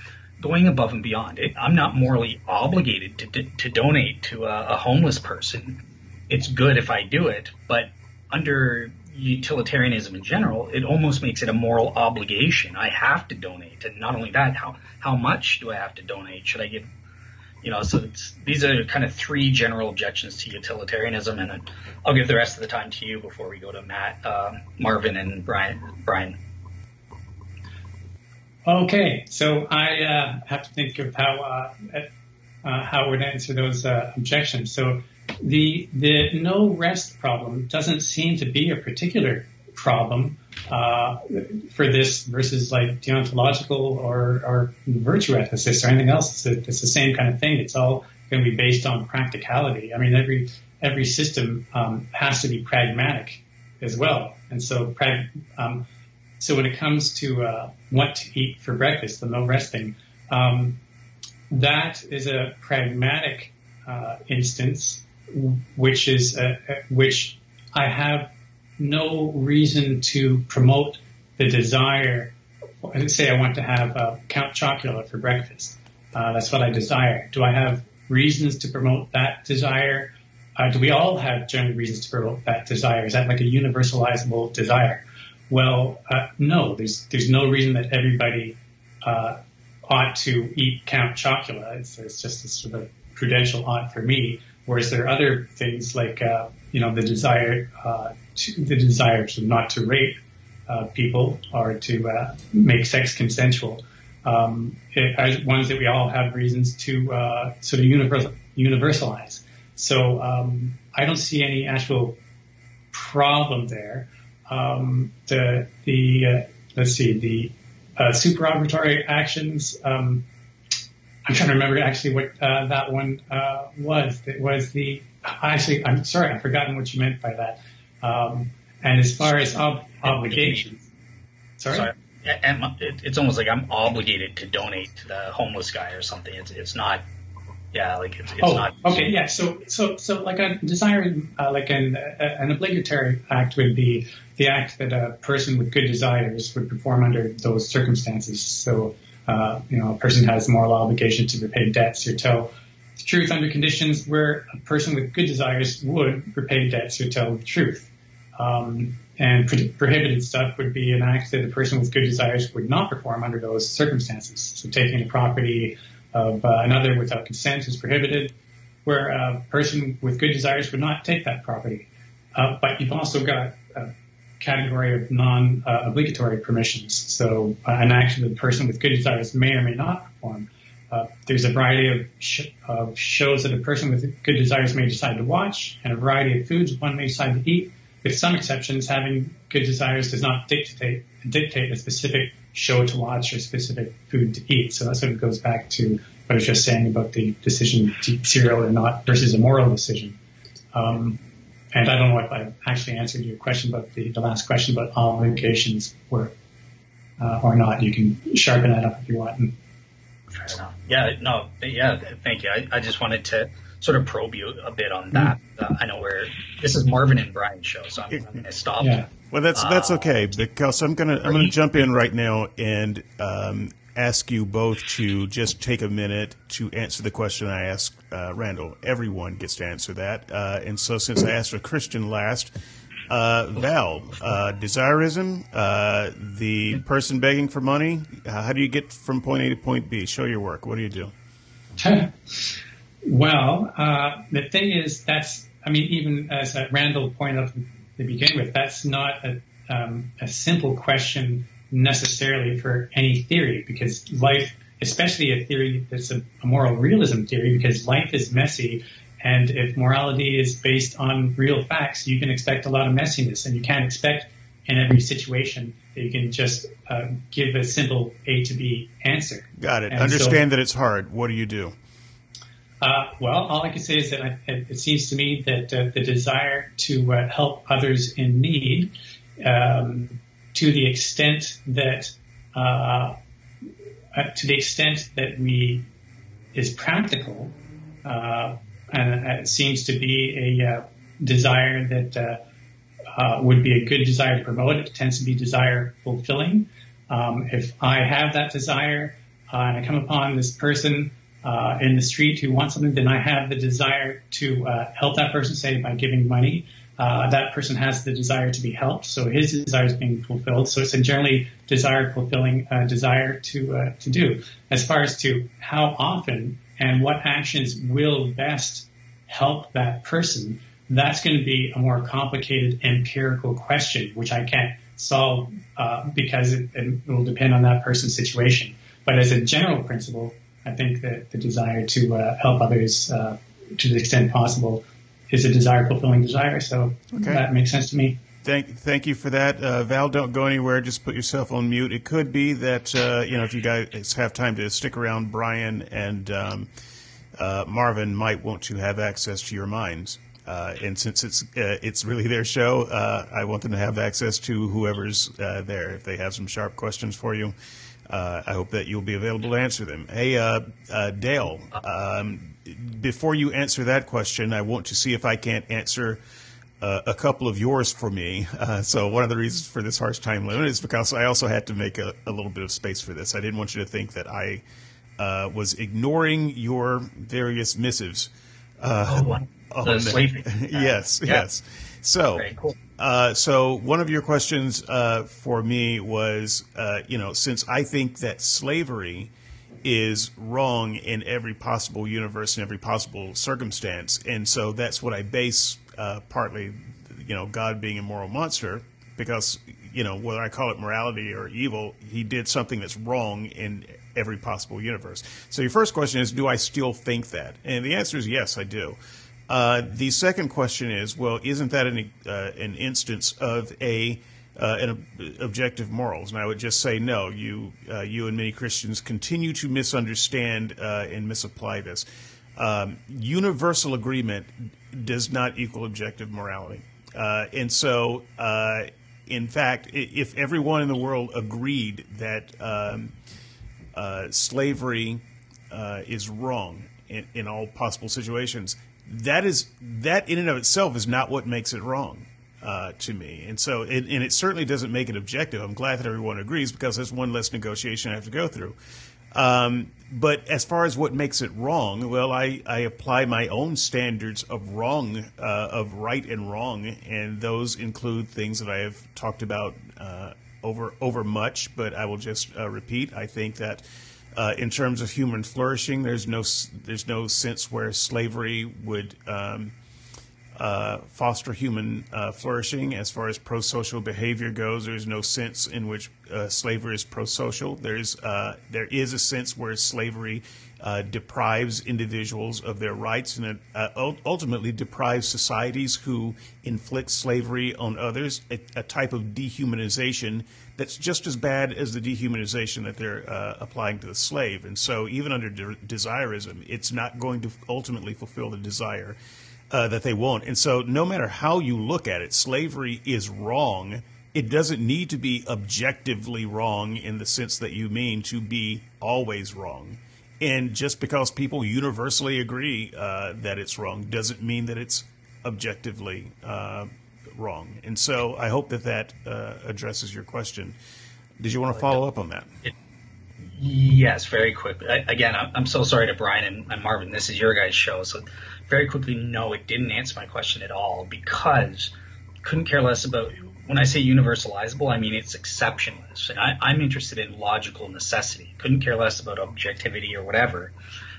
going above and beyond. It, I'm not morally obligated to, to donate to a, a, homeless person. It's good if I do it, but under utilitarianism in general, it almost makes it a moral obligation. I have to donate, and not only that, how how much do I have to donate? Should I give, you know? So these are kind of three general objections to utilitarianism, and I'll give the rest of the time to you before we go to Matt, uh, Marvin, and Brian. Brian. Okay, so I uh, have to think of how uh, uh, how I would answer those uh, objections. So the the no rest problem doesn't seem to be a particular problem uh, for this versus like deontological or, or virtue ethicists or anything else. It's, a, it's, the same kind of thing. It's all going to be based on practicality. I mean, every every system um, has to be pragmatic as well. And so, um, so when it comes to uh, what to eat for breakfast, the no resting, um, that is a pragmatic uh, instance, which is a, which I have no reason to promote the desire. Say I want to have uh, Count Chocula for breakfast. Uh, that's what I desire. Do I have reasons to promote that desire? Uh, do we all have general reasons to promote that desire? Is that like a universalizable desire? Well, uh, no. There's there's no reason that everybody uh, ought to eat Count Chocula. It's, it's just a sort of prudential ought for me. Whereas there are other things like uh, you know the desire uh, to, the desire to not to rape uh, people or to uh, make sex consensual. Um, it, ones that we all have reasons to uh, sort of universal, universalize. So um, I don't see any actual problem there. Um, the the uh, let's see the uh, actions. Um, I'm trying to remember actually what uh, that one uh, was. It was the actually. I'm sorry, I've forgotten what you meant by that. Um, and as far as ob- obligations, sorry. sorry. it's almost like I'm obligated to donate to the homeless guy or something. It's it's not yeah, like it's, it's oh, not. Okay, yeah. So, so, so, like a desiring, uh, like an uh, an obligatory act would be the act that a person with good desires would perform under those circumstances. So, uh, you know, a person has moral obligation to repay debts or tell the truth under conditions where a person with good desires would repay debts or tell the truth. Um, and pro- prohibited stuff would be an act that a person with good desires would not perform under those circumstances. So, taking the property of uh, another without consent is prohibited, where a person with good desires would not take that property. Uh, but you've also got a category of non-obligatory permissions. So uh, an action that a person with good desires may or may not perform. Uh, there's a variety of, sh- of, shows that a person with good desires may decide to watch, and a variety of foods one may decide to eat. With some exceptions, having good desires does not dictate dictate a specific show to watch or specific food to eat. So that sort of goes back to what I was just saying about the decision to eat cereal or not versus a moral decision. Um, and I don't know if I actually answered your question about the, the last question about obligations were uh, or not. You can sharpen that up if you want. Fair enough. Yeah, no, yeah, thank you. I, I just wanted to sort of probe you a bit on that. Mm. Uh, I know where this is Marvin and Brian's show, so I'm, I'm going to stop. Yeah. Well, that's that's okay because I'm gonna I'm gonna jump in right now and um, ask you both to just take a minute to answer the question I asked uh, Randal. Everyone gets to answer that, uh, and so since I asked a Christian last, uh, Val, uh, desirism, uh, the person begging for money. how do you get from point A to point B? Show your work. What do you do? well, the thing is, that's I mean, even as Randal pointed out to begin with. That's not a, um, a simple question necessarily for any theory because life, especially a theory that's a, a moral realism theory, because life is messy. And if morality is based on real facts, you can expect a lot of messiness, and you can't expect in every situation that you can just uh, give a simple A to B answer. Got it. And Understand so, that it's hard. What do you do? Uh, well, all I can say is that I, it seems to me that uh, the desire to uh, help others in need, um, to the extent that, uh, uh, to the extent that we is practical, uh, and it seems to be a desire that would be a good desire to promote. It tends to be desire fulfilling. Um, if I have that desire and I come upon this person uh, in the street who wants something, then I have the desire to uh, help that person, say by giving money. Uh, that person has the desire to be helped, so his desire is being fulfilled. So it's a generally desire fulfilling uh, desire to uh, to do. As far as to how often and what actions will best help that person, that's going to be a more complicated empirical question, which I can't solve uh, because it, it, will depend on that person's situation. But as a general principle, I think that the desire to uh, help others uh, to the extent possible is a desire fulfilling desire. So okay. that makes sense to me. Thank, thank you for that, uh, Val. Don't go anywhere. Just put yourself on mute. It could be that uh, you know if you guys have time to stick around, Brian and um, uh, Marvin might want to have access to your minds. Uh, and since it's uh, it's really their show, uh, I want them to have access to whoever's there. If they have some sharp questions for you, I hope that you'll be available to answer them. Hey, Dale, um, before you answer that question, I want to see if I can't answer uh, a couple of yours for me. Uh, so one of the reasons for this harsh time limit is because I also had to make a, a little bit of space for this. I didn't want you to think that I uh, was ignoring your various missives. Uh, oh, on the sleeping. yes, yeah. yes. So, cool. Uh, so one of your questions uh, for me was, you know, since I think that slavery is wrong in every possible universe and every possible circumstance, and so that's what I base uh, partly, you know, God being a moral monster, because you know whether I call it morality or evil, he did something that's wrong in every possible universe. So your first question is, do I still think that? And the answer is yes, I do. Uh, the second question is, well, isn't that an uh, an instance of a uh, an objective morals? And I would just say no. You uh, you and many Christians continue to misunderstand uh, and misapply this. Um, universal agreement does not equal objective morality. Uh, and so, uh, in fact, if everyone in the world agreed that um, uh, slavery is wrong in, in, all possible situations, that is that in and of itself is not what makes it wrong. Uh, to me, and so, it, and it certainly doesn't make it objective. I'm glad that everyone agrees because there's one less negotiation I have to go through. Um, but as far as what makes it wrong, well, I, I apply my own standards of wrong, uh, of right and wrong, and those include things that I have talked about uh, over over much. But I will just uh, repeat. I think that uh, in terms of human flourishing, there's no there's no sense where slavery would um, uh, foster human uh, flourishing. As far as pro-social behavior goes, there's no sense in which uh, slavery is pro-social. There's uh, there is a sense where slavery uh, deprives individuals of their rights and it ultimately deprives societies who inflict slavery on others a, a, type of dehumanization that's just as bad as the dehumanization that they're applying to the slave. And so, even under de- desirism, it's not going to ultimately fulfill the desire uh, that they won't. And so, no matter how you look at it, slavery is wrong. It doesn't need to be objectively wrong in the sense that you mean to be always wrong. And just because people universally agree uh, that it's wrong doesn't mean that it's objectively uh, wrong. And so, I hope that that uh, addresses your question. Did you want to follow up on that? Yes, very quickly. again, I'm so sorry to Brian and, and Marvin. This is your guys' show, so very quickly, no, it didn't answer my question at all because couldn't care less about. When I say universalizable, I mean it's exceptionless. And I, am interested in logical necessity. Couldn't care less about objectivity or whatever.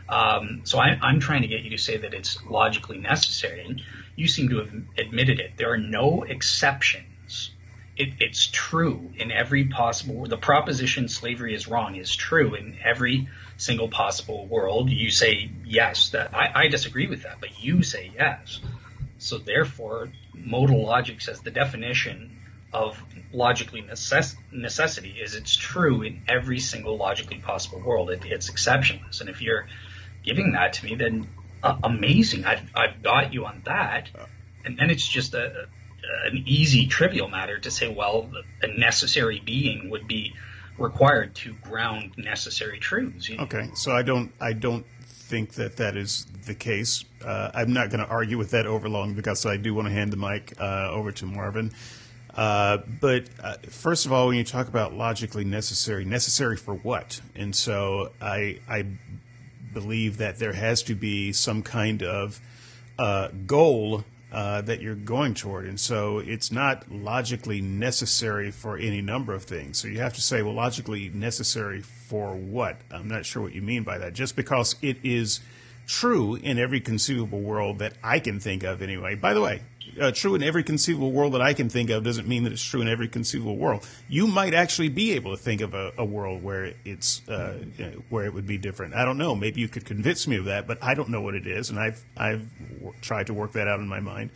Um, so I, I'm trying to get you to say that it's logically necessary. You seem to have admitted it. There are no exceptions. It, it's true in every possible. The proposition slavery is wrong is true in every single possible world, you say yes. That I, I disagree with that, but you say yes. So therefore, modal logic says the definition of logically necess- necessity is it's true in every single logically possible world. It, it's exceptionless. And if you're giving that to me, then uh, amazing. I've, I've got you on that. And then it's just a, a, an easy, trivial matter to say, well, a necessary being would be required to ground necessary truths. Okay, so I don't I don't think that that is the case. Uh, I'm not going to argue with that over long because I do want to hand the mic uh, over to Marvin. Uh, but uh, first of all, when you talk about logically necessary, necessary for what? And so I I believe that there has to be some kind of uh, goal uh, that you're going toward. And so it's not logically necessary for any number of things. So you have to say, well, logically necessary for what? I'm not sure what you mean by that. Just because it is true in every conceivable world that I can think of anyway. By the way, uh, true in every conceivable world that I can think of doesn't mean that it's true in every conceivable world. You might actually be able to think of a, a world where it's uh, you know, where it would be different. I don't know. Maybe you could convince me of that, but I don't know what it is, and I've I've w- tried to work that out in my mind.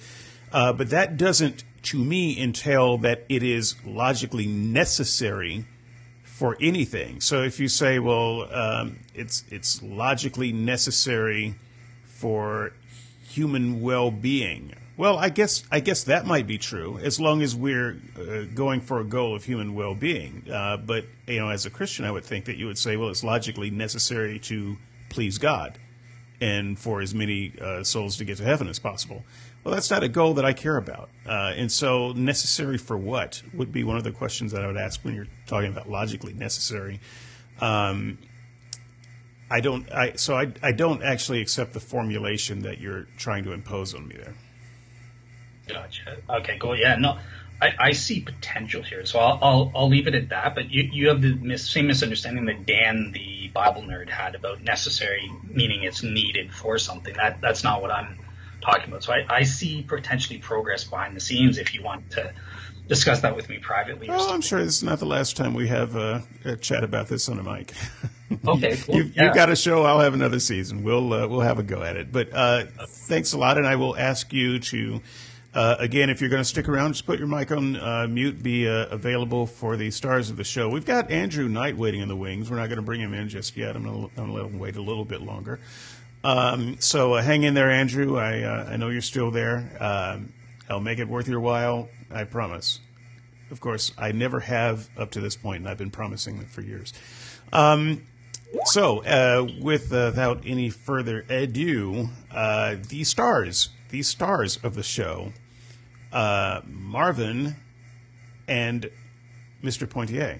Uh, but that doesn't, to me, entail that it is logically necessary for anything. So if you say, well, um, it's it's logically necessary for human well-being. Well, I guess I guess that might be true as long as we're uh, going for a goal of human well-being. Uh, but you know, as a Christian, I would think that you would say, well, it's logically necessary to please God and for as many uh, souls to get to heaven as possible. Well, that's not a goal that I care about. Uh, and so, necessary for what would be one of the questions that I would ask when you're talking about logically necessary. Um, I don't. I so I I don't actually accept the formulation that you're trying to impose on me there. Gotcha. Okay, cool. Yeah, no, I, I see potential here, so I'll, I'll I'll leave it at that. But you you have the mis- same misunderstanding that Dan, the Bible nerd, had about necessary, meaning it's needed for something. That that's not what I'm talking about. So I, I see potentially progress behind the scenes if you want to discuss that with me privately. Well, I'm sure this is not the last time we have uh, a chat about this on a mic. Okay, cool. You've, Yeah. you've got a show. I'll have another season. We'll uh, we'll have a go at it. But uh, thanks a lot, and I will ask you to. Uh, again, if you're going to stick around, just put your mic on uh, mute. Be uh, available for the stars of the show. We've got Andrew Knight waiting in the wings. We're not going to bring him in just yet. I'm going to let him wait a little bit longer. Um, so uh, hang in there, Andrew. I uh, I know you're still there. Um, I'll make it worth your while. I promise. Of course, I never have up to this point, and I've been promising that for years. Um, so, uh, without any further ado, uh, the stars, the stars of the show, uh, Marvin and Mr. Pointier.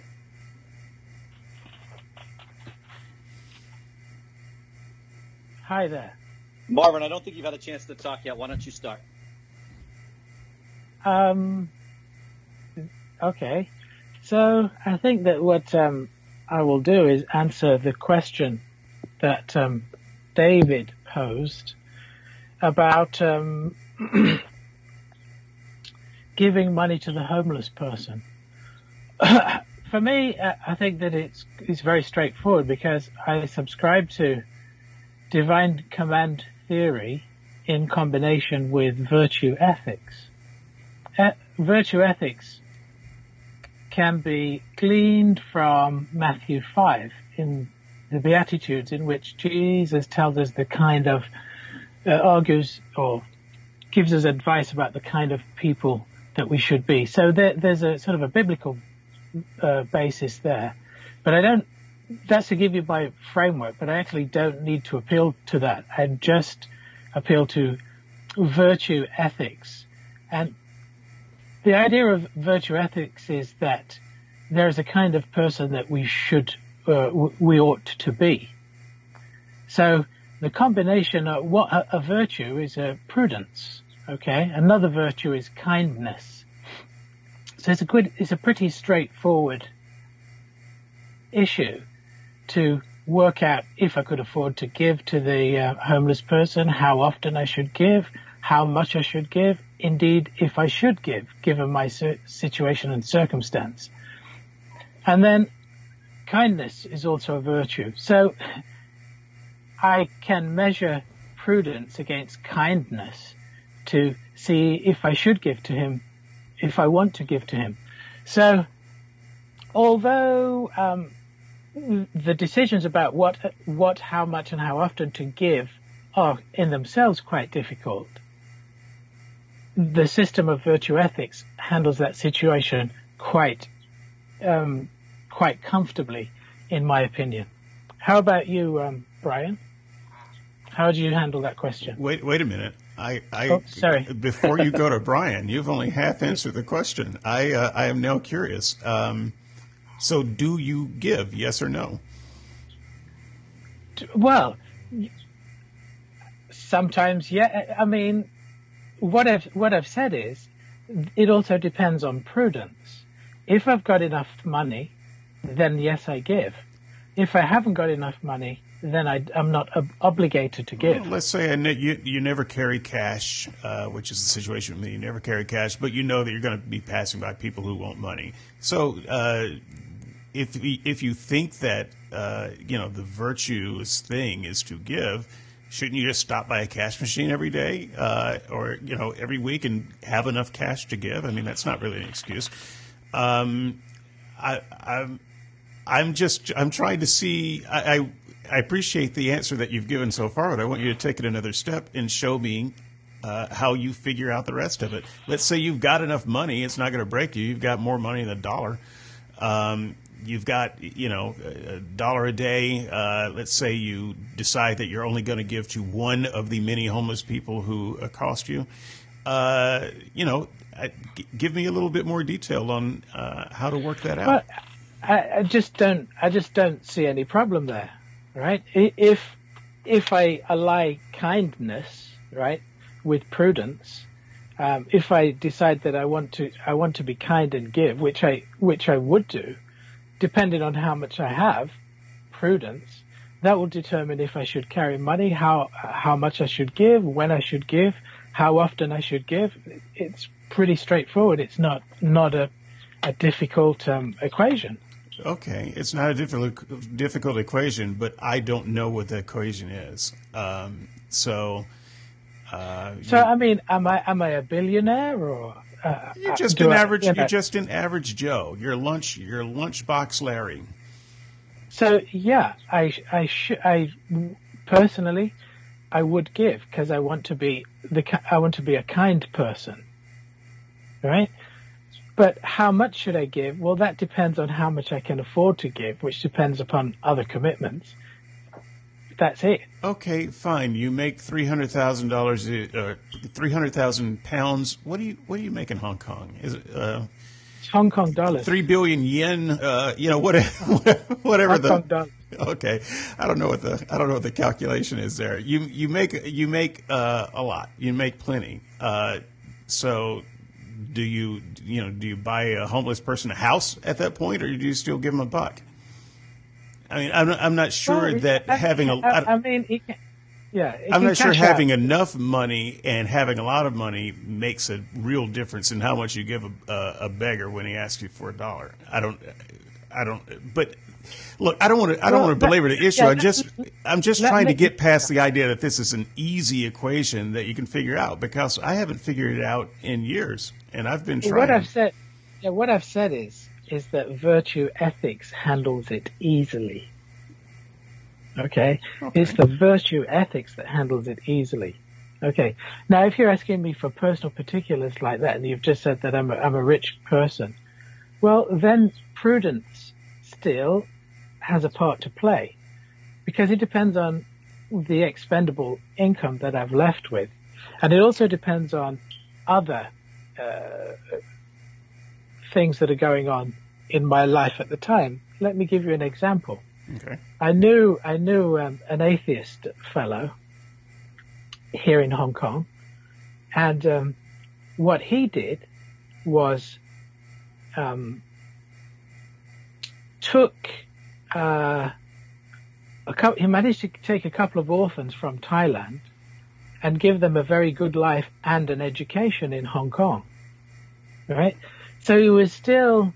Hi there. Marvin, I don't think you've had a chance to talk yet. Why don't you start? Um, okay. So I think that what um, I will do is answer the question that um, David posed about um, giving money to the homeless person. For me, I think that it's it's very straightforward because I subscribe to divine command theory in combination with virtue ethics. Virtue ethics can be gleaned from Matthew 5 in the Beatitudes, in which Jesus tells us the kind of, uh, argues or gives us advice about the kind of people that we should be. So there, there's a sort of a biblical uh, basis there. But I don't, that's to give you my framework, but I actually don't need to appeal to that. I just appeal to virtue ethics. And the idea of virtue ethics is that there is a kind of person that we should, uh, we ought to be. So the combination of what a, a virtue is a prudence. Okay. Another virtue is kindness. So it's a good, it's a pretty straightforward issue to work out if I could afford to give to the uh, homeless person, how often I should give, how much I should give, indeed if I should give, given my si- situation and circumstance. And then kindness is also a virtue. So I can measure prudence against kindness to see if I should give to him, if I want to give to him. So although um, the decisions about what, what, how much, and how often to give are in themselves quite difficult. The system of virtue ethics handles that situation quite, um, quite comfortably, in my opinion. How about you, um, Brian? How do you handle that question? Wait, wait a minute. I, I Oh, sorry. before you go to Brian, you've only half answered the question. I, uh, I am now curious. Um, so, do you give? Yes or no? Well, sometimes, yeah. I mean, what I've what I've said is, it also depends on prudence. If I've got enough money, then yes, I give. If I haven't got enough money, then I, am not ob- obligated to give. Well, let's say you, you never carry cash, uh, which is the situation with me. You never carry cash, but you know that you're going to be passing by people who want money. So uh, if if you think that uh, you know the virtuous thing is to give, shouldn't you just stop by a cash machine every day uh, or you know every week and have enough cash to give? I mean, that's not really an excuse. Um, I, I'm I'm just I'm trying to see. I, I, I appreciate the answer that you've given so far, but I want you to take it another step and show me uh, how you figure out the rest of it. Let's say you've got enough money; it's not going to break you. You've got more money than a dollar. Um, you've got you know a dollar a day. Uh, let's say you decide that you're only going to give to one of the many homeless people who accost you. Uh, you know, give me a little bit more detail on uh, how to work that out. I, I, just don't. I just don't see any problem there, right? If if I ally kindness, right, with prudence, um, if I decide that I want to, I want to be kind and give, which I which I would do, depending on how much I have, prudence, that will determine if I should carry money, how how much I should give, when I should give, how often I should give. It's pretty straightforward. It's not not a a difficult um, equation. Okay, it's not a difficult difficult equation, but I don't know what the equation is. Um, so, uh, so you, I mean, am I am I a billionaire or? Uh, you're just an I, average. You are just an average Joe. You're lunch. You're lunchbox Larry. So yeah, I I sh- I personally, I would give because I want to be the I want to be a kind person, right? But how much should I give? Well, that depends on how much I can afford to give, which depends upon other commitments. That's it. Okay, fine. You make three hundred thousand dollars, uh, three hundred thousand pounds. What do you what do you make in Hong Kong? Is it? Uh, Hong Kong dollars. Three billion yen. Uh, you know what? Whatever Hong the. Kong dollars. Okay, I don't know what the I don't know what the calculation is there. You you make you make uh, a lot. You make plenty. Uh, so do you you know do you buy a homeless person a house at that point, or do you still give them a buck? I mean, I'm I'm not sure well, that I, having a. I, I mean, can, yeah, I'm not sure having out. enough money and having a lot of money makes a real difference in how much you give a, a, a beggar when he asks you for a dollar. I don't, I don't, but Look, I don't want to. I don't well, want to belabor the issue. Yeah, I just, I'm just trying to get past the idea that this is an easy equation that you can figure out because I haven't figured it out in years, and I've been trying. What I've said, yeah, what I've said is, is that virtue ethics handles it easily. Okay? okay, it's the virtue ethics that handles it easily. Okay. Now, if you're asking me for personal particulars like that, and you've just said that I'm a, I'm a rich person, well, then prudence still has a part to play because it depends on the expendable income that I've left with. And it also depends on other uh, things that are going on in my life at the time. Let me give you an example. Okay. I knew I knew um, an atheist fellow here in Hong Kong, and um, what he did was um, took uh, couple, he managed to take a couple of orphans from Thailand and give them a very good life and an education in Hong Kong. Right? So he was still,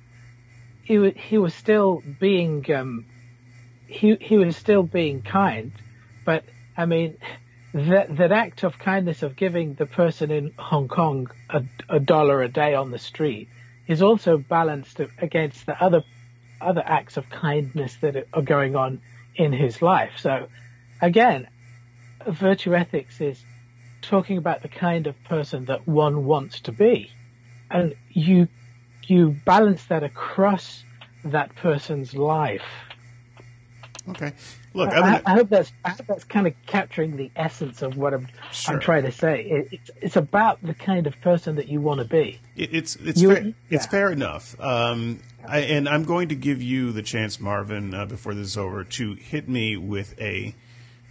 he was, he was still being, um, he, he was still being kind, but I mean, that, that act of kindness of giving the person in Hong Kong a, a dollar a day on the street is also balanced against the other other acts of kindness that are going on in his life. So again, virtue ethics is talking about the kind of person that one wants to be. And you, you balance that across that person's life. Okay. Look, I, I, hope that's I hope that's kind of capturing the essence of what I'm, sure. I'm trying to say. It, it's it's about the kind of person that you want to be. It, it's it's you, fair, yeah. it's fair enough. Um, I, and I'm going to give you the chance, Marvin, uh, before this is over, to hit me with a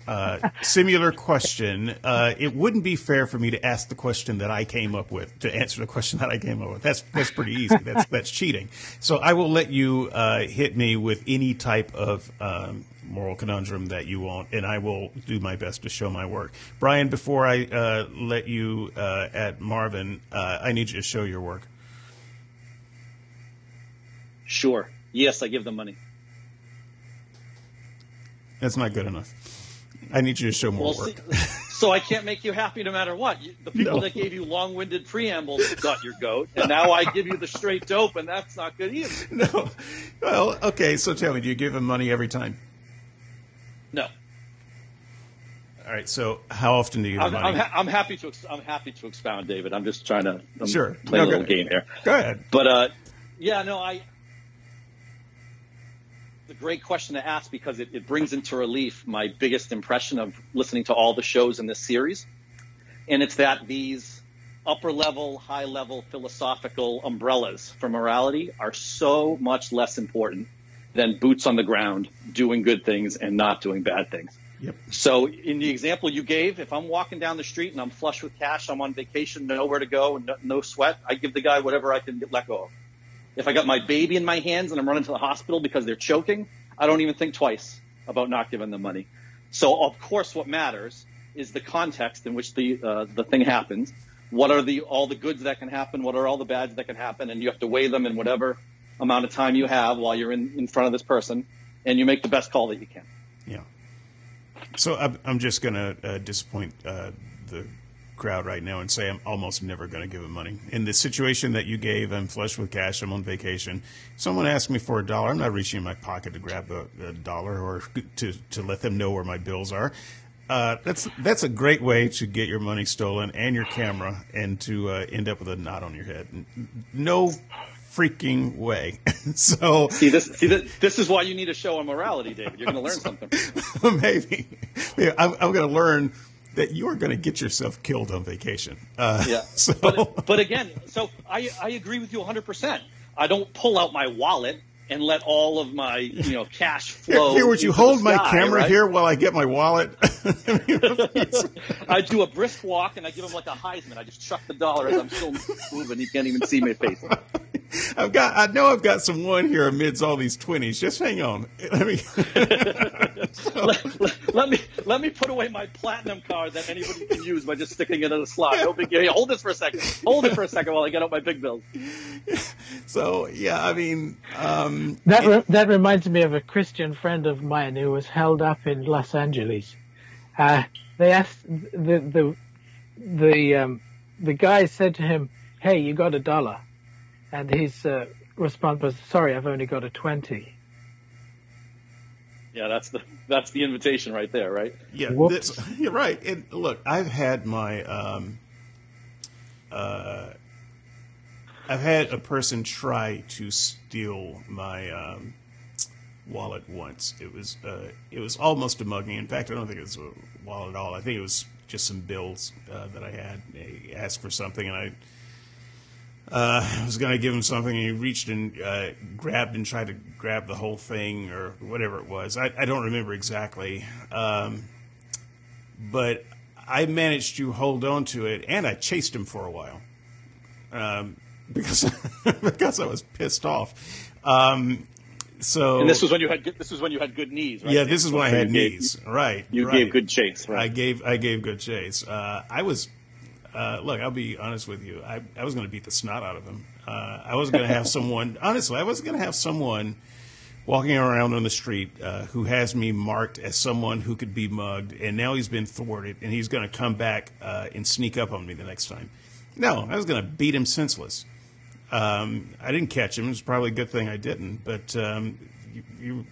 uh, similar question. Uh, it wouldn't be fair for me to ask the question that I came up with to answer the question that I came up with. That's that's pretty easy. That's that's cheating. So I will let you uh, hit me with any type of um, moral conundrum that you won't, and I will do my best to show my work. Brian, before I uh, let you uh, at Marvin, I need you to show your work. Sure. Yes, I give them money. That's not good enough. I need you to show more Well, work. see, so I can't make you happy no matter what. The people No. that gave you long-winded preambles got your goat, and now I give you the straight dope, and that's not good either. no. Well, okay. So tell me, do you give him money every time? No, All right. So how often do you give I'm, I'm, money? ha- I'm happy to ex- I'm happy to expound, David. I'm just trying to I'm Sure. play No, a little go- game here. Go ahead. But uh, yeah, no, I. A great question to ask because it, it brings into relief my biggest impression of listening to all the shows in this series, and it's that these upper level, high level philosophical umbrellas for morality are so much less important than boots on the ground doing good things and not doing bad things. Yep. So in the example you gave, if I'm walking down the street and I'm flush with cash, I'm on vacation, nowhere to go, no, no sweat, I give the guy whatever I can get, let go of. If I got my baby in my hands and I'm running to the hospital because they're choking, I don't even think twice about not giving them money. So of course, what matters is the context in which the uh, the thing happens. What are the all the goods that can happen? What are all the bads that can happen? And you have to weigh them in whatever amount of time you have while you're in, in front of this person, and you make the best call that you can. Yeah. So I'm, just going to uh, disappoint uh, the crowd right now and say I'm almost never going to give him money. In the situation that you gave, I'm flush with cash, I'm on vacation. Someone asked me for a dollar. I'm not reaching in my pocket to grab a, a dollar or to, to let them know where my bills are. Uh, that's that's a great way to get your money stolen and your camera and to uh, end up with a knot on your head. No freaking way. so See this. See that. This is why you need a show on morality, David. You're going to learn something. maybe Yeah, I'm, I'm going to learn that you are going to get yourself killed on vacation. Uh, Yeah. So But but again, so I I agree with you 100. percent I don't pull out my wallet and let all of my you know cash flow. here, would you hold my camera right? here while I get my wallet? I do a brisk walk and I give him like a Heisman. I just chuck the dollar as I'm still moving. He can't even see my face. I've got. I know I've got some one here amidst all these twenties. Just hang on. Let me. let, let- let me let me put away my platinum card that anybody can use by just sticking it in a slot. No big deal. Hold this for a second. Hold it for a second while I get out my big bills. so yeah, I mean, um, That re- that reminds me of a Christian friend of mine who was held up in Los Angeles. Uh, they asked the the the um, the guy said to him, "Hey, you got a dollar?" And his uh, response was, "Sorry, I've only got a 20. Yeah, that's the that's the invitation right there, right? Yeah, Whoops. this, you're right. And look, I've had my, um, uh, I've had a person try to steal my um, wallet once. It was, uh, it was almost a mugging. In fact, I don't think it was a wallet at all. I think it was just some bills uh, that I had. They asked for something, and I. Uh, was going to give him something, and he reached and uh, grabbed and tried to grab the whole thing or whatever it was. I, I don't remember exactly. Um, but I managed to hold on to it, and I chased him for a while um, because because I was pissed off. Um, so And this was when you had good, this was when you had good knees, right? yeah, this is when I had gave- knees. right, You right. gave good chase, I gave I gave good chase. Uh, I was uh, look. I'll be honest with you. I, I was going to beat the snot out of him. Uh, I was going to have someone. Honestly, I was going to have someone walking around on the street uh, who has me marked as someone who could be mugged, and now he's been thwarted, and he's going to come back uh, and sneak up on me the next time. No, I was going to beat him senseless. Um, I didn't catch him. It was probably a good thing I didn't. But um, you, you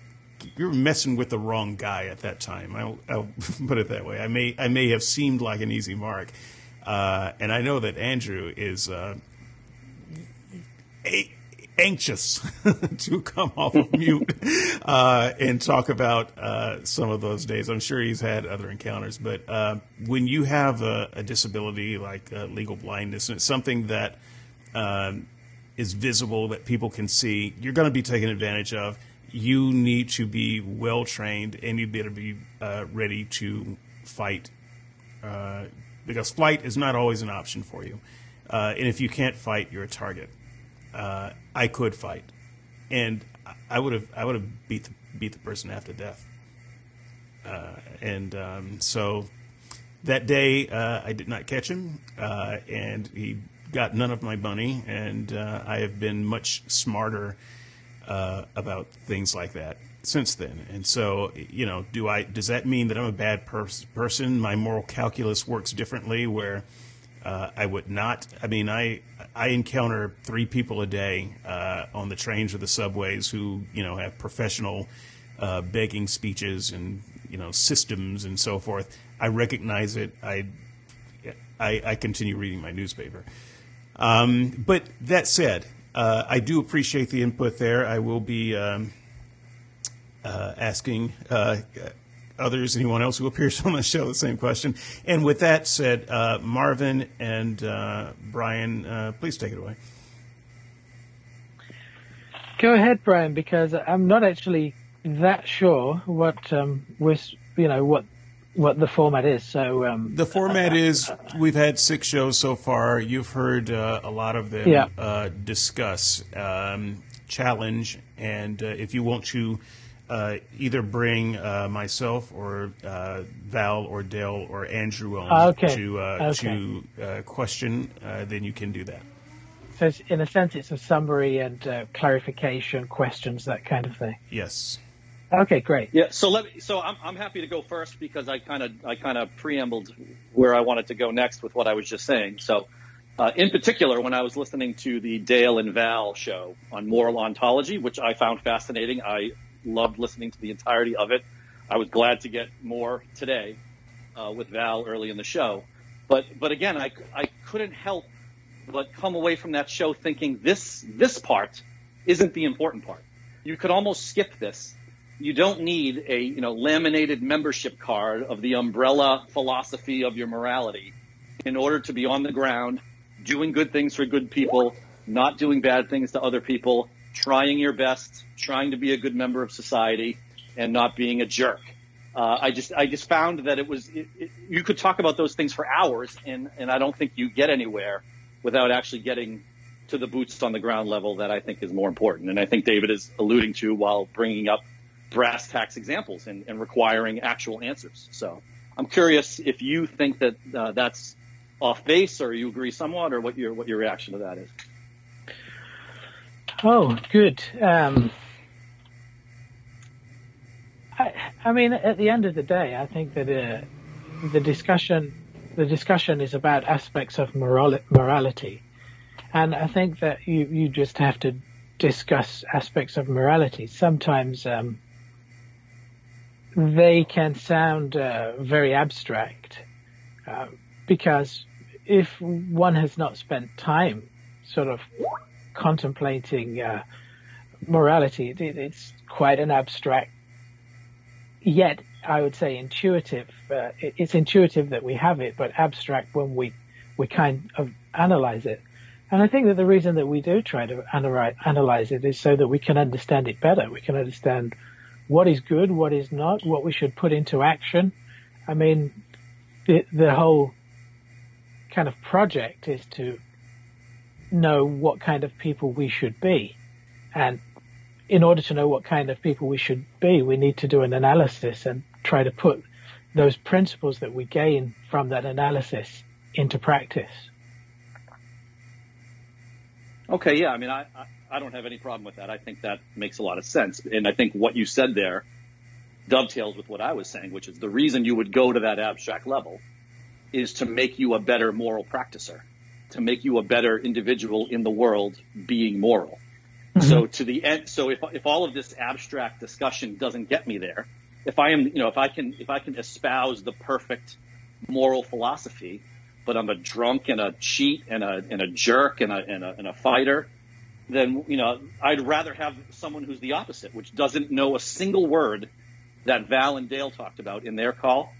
you're messing with the wrong guy at that time. I'll, I'll put it that way. I may I may have seemed like an easy mark, uh, and I know that Andrew is uh, a- anxious to come off of mute uh, and talk about uh, some of those days. I'm sure he's had other encounters, but uh, when you have a, a disability like uh, legal blindness, and it's something that um, is visible that people can see, you're going to be taken advantage of. You need to be well trained and you better be uh, ready to fight uh, because flight is not always an option for you. Uh, and if you can't fight, you're a target. Uh, I could fight, and I- would have I would have beat the, beat the person after death. uh, and um, so that day uh, I did not catch him, and he got none of my money, and uh, I have been much smarter uh, about things like that since then. And so, you know, do I? Does that mean that I'm a bad pers- person? My moral calculus works differently, where uh, I would not. I mean, I I encounter three people a day uh, on the trains or the subways who you know have professional uh, begging speeches and you know systems and so forth. I recognize it. I I, I continue reading my newspaper. Um, but that said, uh, I do appreciate the input there. I will be um, uh, asking uh, others, anyone else who appears on the show, the same question. And with that said, uh, Marvin and uh, Brian, uh, please take it away. Go ahead, Brian, because I'm not actually that sure what um, we're, you know, what what the format is. So um, the format is we've had six shows so far. You've heard uh, a lot of them Yeah. uh, discuss um, challenge, and uh, if you want to uh, either bring uh, myself or uh, Val or Dale or Andrew on Okay. to uh, Okay. to uh, question, uh, then you can do that. so it's, in a sense, it's a summary and uh, clarification, questions, that kind of thing. Yes. Okay, great. Yeah, so let me, so I'm, I'm happy to go first because I kind of I kind of preambled where I wanted to go next with what I was just saying. So, uh, in particular, when I was listening to the Dale and Val show on moral ontology, which I found fascinating, I loved listening to the entirety of it. I was glad to get more today uh, with Val early in the show, but but again, I I couldn't help but come away from that show thinking this this part isn't the important part. You could almost skip this you don't need a you know laminated membership card of the umbrella philosophy of your morality in order to be on the ground doing good things for good people not doing bad things to other people trying your best trying to be a good member of society and not being a jerk. Uh, I just I just found that it was it, it, you could talk about those things for hours and and I don't think you get anywhere without actually getting to the boots on the ground level that I think is more important. And I think David is alluding to while bringing up brass tacks examples and, and requiring actual answers. So I'm curious if you think that uh, that's off base, or you agree somewhat, or what your what your reaction to that is. Oh, good. Um, I, I mean, at the end of the day, I think that uh, the discussion the discussion is about aspects of moral, morality, and I think that you you just have to discuss aspects of morality. Sometimes um, they can sound uh, very abstract uh, because if one has not spent time sort of contemplating uh, morality, it, it's quite an abstract, yet I would say intuitive. Uh, it, it's intuitive that we have it, but abstract when we we kind of analyze it. And I think that the reason that we do try to analyze, analyze it is so that we can understand it better. We can understand what is good, what is not, what we should put into action. I mean, the, the whole kind of project is to know what kind of people we should be. And in order to know what kind of people we should be, we need to do an analysis and try to put those principles that we gain from that analysis into practice. Okay, yeah, I mean, I, I don't have any problem with that. I think that makes a lot of sense, and I think what you said there dovetails with what I was saying, which is the reason you would go to that abstract level is to make you a better moral practicer, to make you a better individual in the world being moral. Mm-hmm. So to the end, so if, if all of this abstract discussion doesn't get me there, if I am, you know, if I can, if I can espouse the perfect moral philosophy, but I'm a drunk and a cheat and a, and a jerk and a, and a, and a fighter, then, you know, I'd rather have someone who's the opposite, which doesn't know a single word that Val and Dale talked about in their call,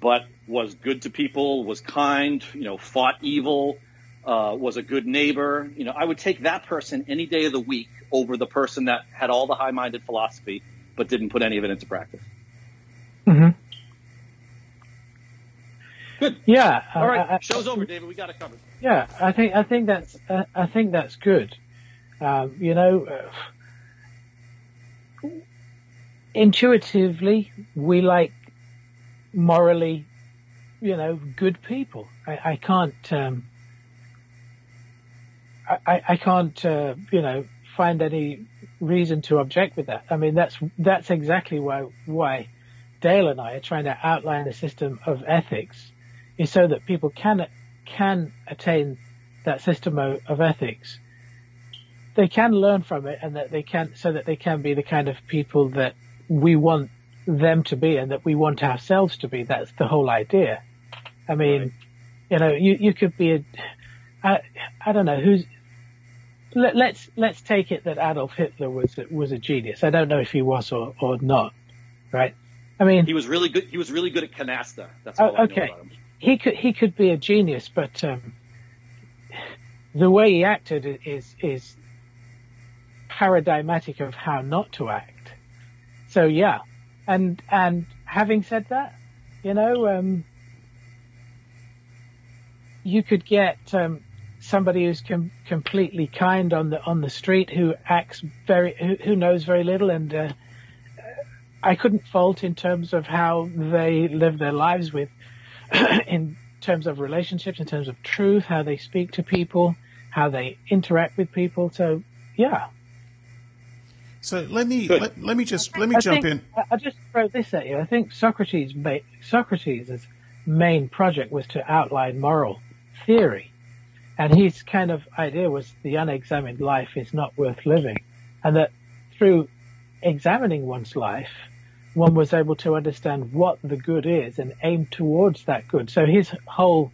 but was good to people, was kind, you know, fought evil, uh, was a good neighbor. You know, I would take that person any day of the week over the person that had all the high-minded philosophy but didn't put any of it into practice. Mm-hmm. Good. Yeah. All right, I- I- show's over, David. We got it covered. Yeah, I think I think that's uh, I think that's good. Um, you know, intuitively we like morally, you know, good people. I, I can't, um, I, I can't, uh, you know, find any reason to object with that. I mean, that's that's exactly why why Dale and I are trying to outline a system of ethics, is so that people can can attain that system of, of ethics. They can learn from it, and that they can so that they can be the kind of people that we want them to be, and that we want ourselves to be. That's the whole idea. I mean, right. you know, you you could be a I, I don't know who's let, us let's, let's take it that Adolf Hitler was was a genius. I don't know if he was or, or not, right? I mean, he was really good. He was really good at canasta. That's all oh, okay. He could he could be a genius, but um, the way he acted is is paradigmatic of how not to act. So yeah, and and having said that, you know, um, you could get um, somebody who's com- completely kind on the on the street who acts very who, who knows very little and uh, I couldn't fault in terms of how they live their lives with in terms of relationships in terms of truth how they speak to people how they interact with people. So yeah so let me let, let, me just let me I jump think, in I'll just throw this at you I think Socrates Socrates' main project was to outline moral theory and his kind of idea was the unexamined life is not worth living. And that through examining one's life, one was able to understand what the good is and aim towards that good. So his whole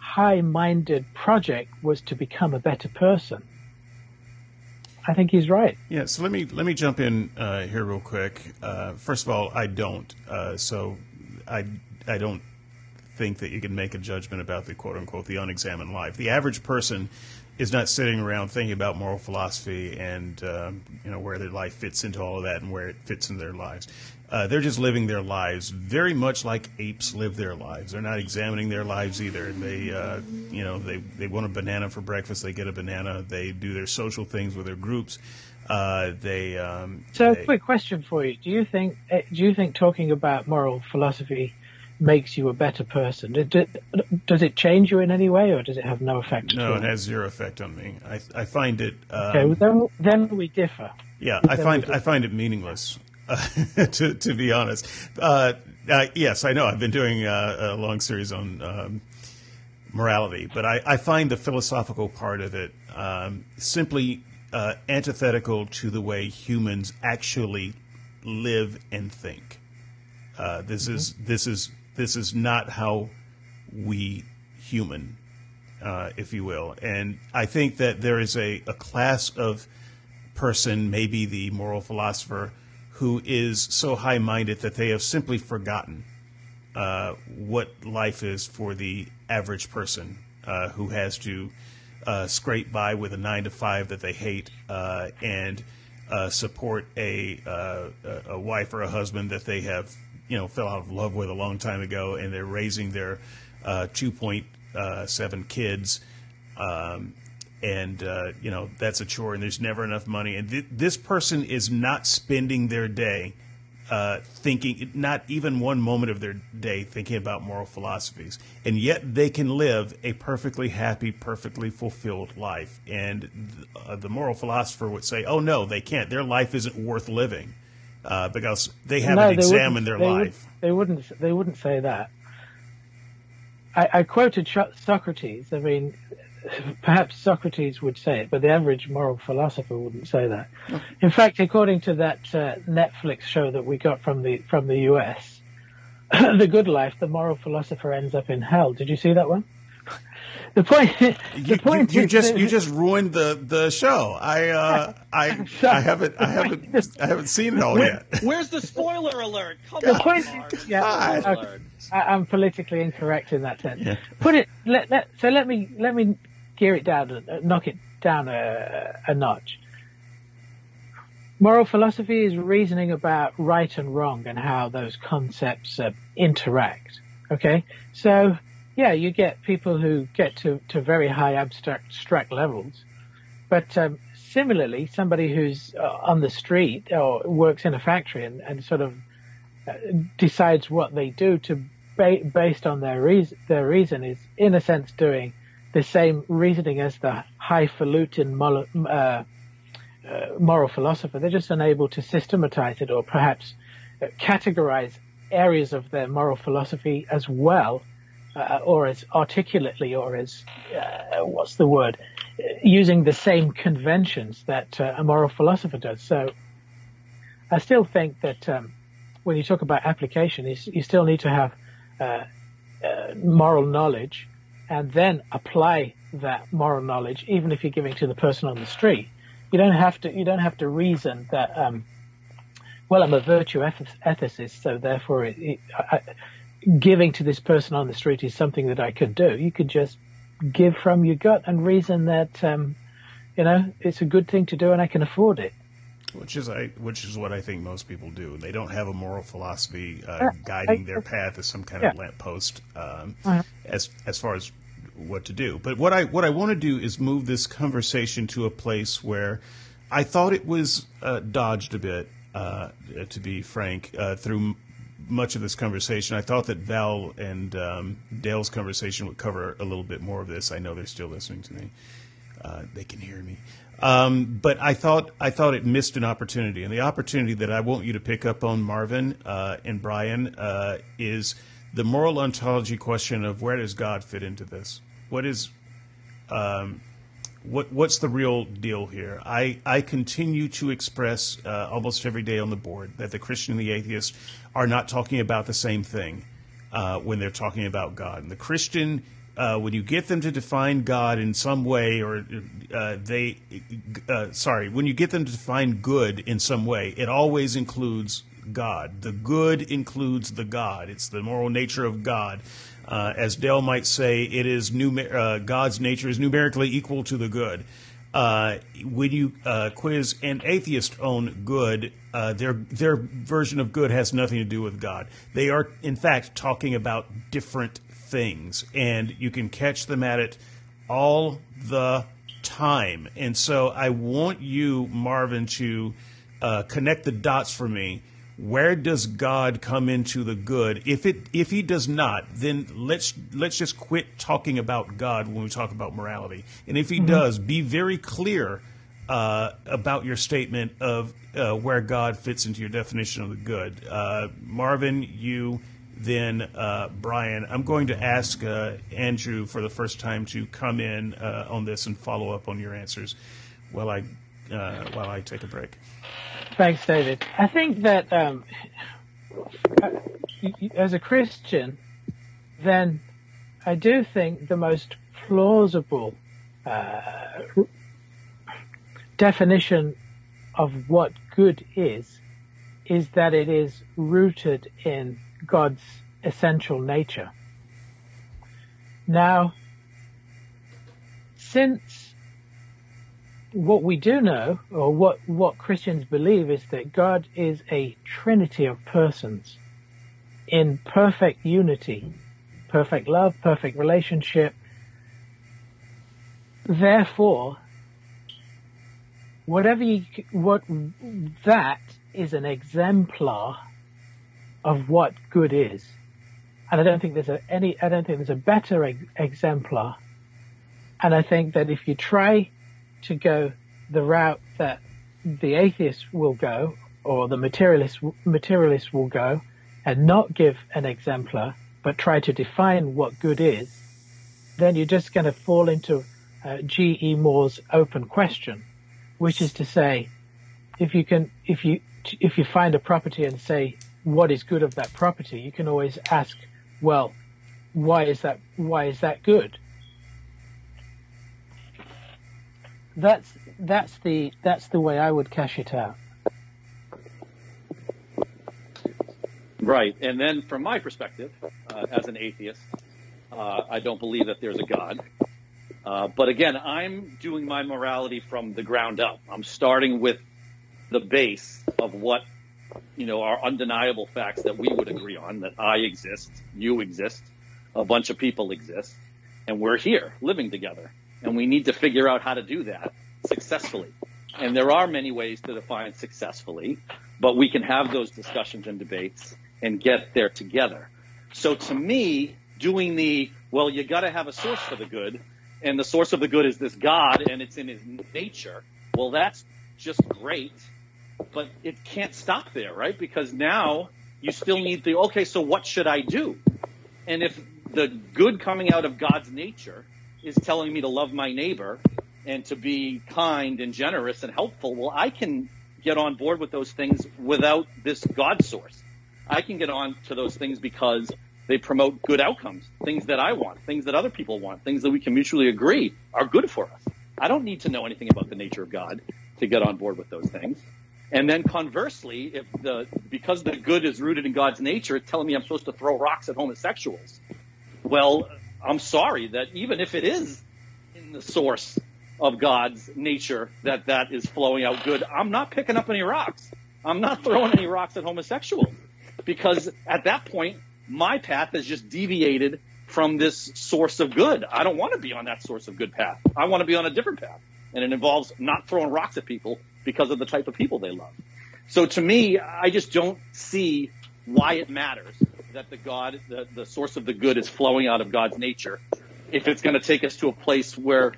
high-minded project was to become a better person. I think he's right. Yeah. So let me let me jump in uh, here real quick. Uh, first of all, I don't. Uh, so I I don't think that you can make a judgment about the quote unquote the unexamined life. The average person is not sitting around thinking about moral philosophy and um, you know where their life fits into all of that and where it fits in their lives. Uh, they're just living their lives very much like apes live their lives. They're not examining their lives either. They, uh, you know, they, they want a banana for breakfast. They get a banana. They do their social things with their groups. Uh, they. Um, so, they, quick question for you: Do you think eh, do you think talking about moral philosophy makes you a better person. Does it change you in any way, or does it have no effect? No, it has zero effect on me. I, I find it. Um, okay, well, then, then we differ. Yeah, I find I find it meaningless. Uh, to to be honest, uh, uh, yes, I know. I've been doing uh, a long series on um, morality, but I, I, find the philosophical part of it um, simply uh, antithetical to the way humans actually live and think. Uh, this mm-hmm. is this is this is not how we human, uh, if you will. And I think that there is a, a class of person, maybe the moral philosopher, who is so high minded that they have simply forgotten uh, what life is for the average person uh, who has to uh, scrape by with a nine to five that they hate uh, and uh, support a, uh, a wife or a husband that they have you know fell out of love with a long time ago, and they're raising their uh, 2.7 kids. Um, and uh, you know that's a chore, and there's never enough money. And th- this person is not spending their day uh, thinking, not even one moment of their day thinking about moral philosophies, and yet they can live a perfectly happy, perfectly fulfilled life. And th- uh, the moral philosopher would say, "Oh no, they can't. Their life isn't worth living." uh, because they haven't no, they examined their they life. Would, they wouldn't. They wouldn't say that. I, I quoted Socrates. I mean, perhaps Socrates would say it, but the average moral philosopher wouldn't say that. In fact, according to that uh, Netflix show that we got from the from the US, The Good Life, the moral philosopher ends up in hell. Did you see that one? The point. The you, point. You, you just you just ruined the the show. I uh, I I haven't I haven't I haven't seen it all Where, yet. Where's the spoiler alert? Come the on, point. Yeah, I, am politically incorrect in that sense. Yeah. Put it. Let, let, so let me let me gear it down, uh, knock it down a, a notch. Moral philosophy is reasoning about right and wrong and how those concepts uh, interact. Okay, so yeah, you get people who get to, to very high abstract, abstract levels. But um, similarly, somebody who's uh, on the street or works in a factory and, and sort of uh, decides what they do to ba- based on their reason, their reason is in a sense doing the same reasoning as the highfalutin moral, uh, uh, moral philosopher. They're just unable to systematize it or perhaps uh, categorize areas of their moral philosophy as well, uh, or as articulately, or as uh, what's the word, using the same conventions that uh, a moral philosopher does. So, I still think that um, when you talk about application, you, still need to have uh, uh, moral knowledge, and then apply that moral knowledge, even if you're giving to the person on the street. You don't have to. You don't have to reason that. Um, well, I'm a virtue ethicist, so therefore, it, it, giving to this person on the street is something that I could do. You could just give from your gut and reason that, um, you know, it's a good thing to do and I can afford it. Which is I, which is what I think most people do. They don't have a moral philosophy uh, guiding their path as some kind of yeah. lamppost um, uh-huh. as as far as what to do. But what I what I want to do is move this conversation to a place where I thought it was uh, dodged a bit uh, to be frank, uh, through much of this conversation. I thought that Val and um, Dale's conversation would cover a little bit more of this. I know they're still listening to me; uh, they can hear me. Um, but I thought I thought it missed an opportunity, and the opportunity that I want you to pick up on, Marvin uh, and Brian, uh, is the moral ontology question of where does God fit into this? What is um, what what's the real deal here? I, I continue to express uh, almost every day on the board that the Christian and the atheist are not talking about the same thing uh, when they're talking about God. And the Christian, uh, when you get them to define God in some way, or uh, they, uh, sorry, when you get them to define good in some way, it always includes God. The good includes the God. It's the moral nature of God. Uh, as Dale might say, it is numer- uh, God's nature is numerically equal to the good. Uh, when you uh, quiz an atheist on good, uh, their their version of good has nothing to do with God. They are, in fact, talking about different things, and you can catch them at it all the time. And so, I want you, Marvin, to uh, connect the dots for me where does God come into the good? If it if he does not, then let's let's just quit talking about God when we talk about morality. And if he mm-hmm. does, be very clear uh, about your statement of uh, where God fits into your definition of the good. Uh, Marvin, you, then uh, Brian. I'm going to ask uh, Andrew for the first time to come in uh, on this and follow up on your answers while I while I take a break. Thanks, David. I think that um, as a Christian, then I do think the most plausible uh, definition of what good is is that it is rooted in God's essential nature. Now, since what we do know, or what, what Christians believe, is that God is a trinity of persons in perfect unity, perfect love, perfect relationship. Therefore, whatever you, what, that is an exemplar of what good is. And I don't think there's a, any, I don't think there's a better ex- exemplar. And I think that if you try to go the route that the atheist will go or the materialist materialist will go and not give an exemplar but try to define what good is, then you're just going to fall into uh, G.E. Moore's open question, which is to say, if you can, if you, if you find a property and say, what is good of that property, you can always ask, well, why is that, why is that good? That's that's the that's the way I would cash it out. Right, and then from my perspective, uh, as an atheist, uh, I don't believe that there's a God. Uh, but again, I'm doing my morality from the ground up. I'm starting with the base of what you know are undeniable facts that we would agree on: that I exist, you exist, a bunch of people exist, and we're here living together. And we need to figure out how to do that successfully. And there are many ways to define successfully, but we can have those discussions and debates and get there together. So to me, doing the, well, you got to have a source for the good, and the source of the good is this God, and it's in his nature. Well, that's just great, but it can't stop there, right? Because now you still need the, okay, so what should I do? And if the good coming out of God's nature is telling me to love my neighbor and to be kind and generous and helpful, well, I can get on board with those things without this God source. I can get on to those things because they promote good outcomes, things that I want, things that other people want, things that we can mutually agree are good for us. I don't need to know anything about the nature of God to get on board with those things. And then conversely, if the because the good is rooted in God's nature, it's telling me I'm supposed to throw rocks at homosexuals. Well, I'm sorry that even if it is in the source of God's nature that that is flowing out good, I'm not picking up any rocks. I'm not throwing any rocks at homosexuals because at that point, my path has just deviated from this source of good. I don't want to be on that source of good path. I want to be on a different path. And it involves not throwing rocks at people because of the type of people they love. So to me, I just don't see why it matters that the God, the, the source of the good is flowing out of God's nature if it's going to take us to a place where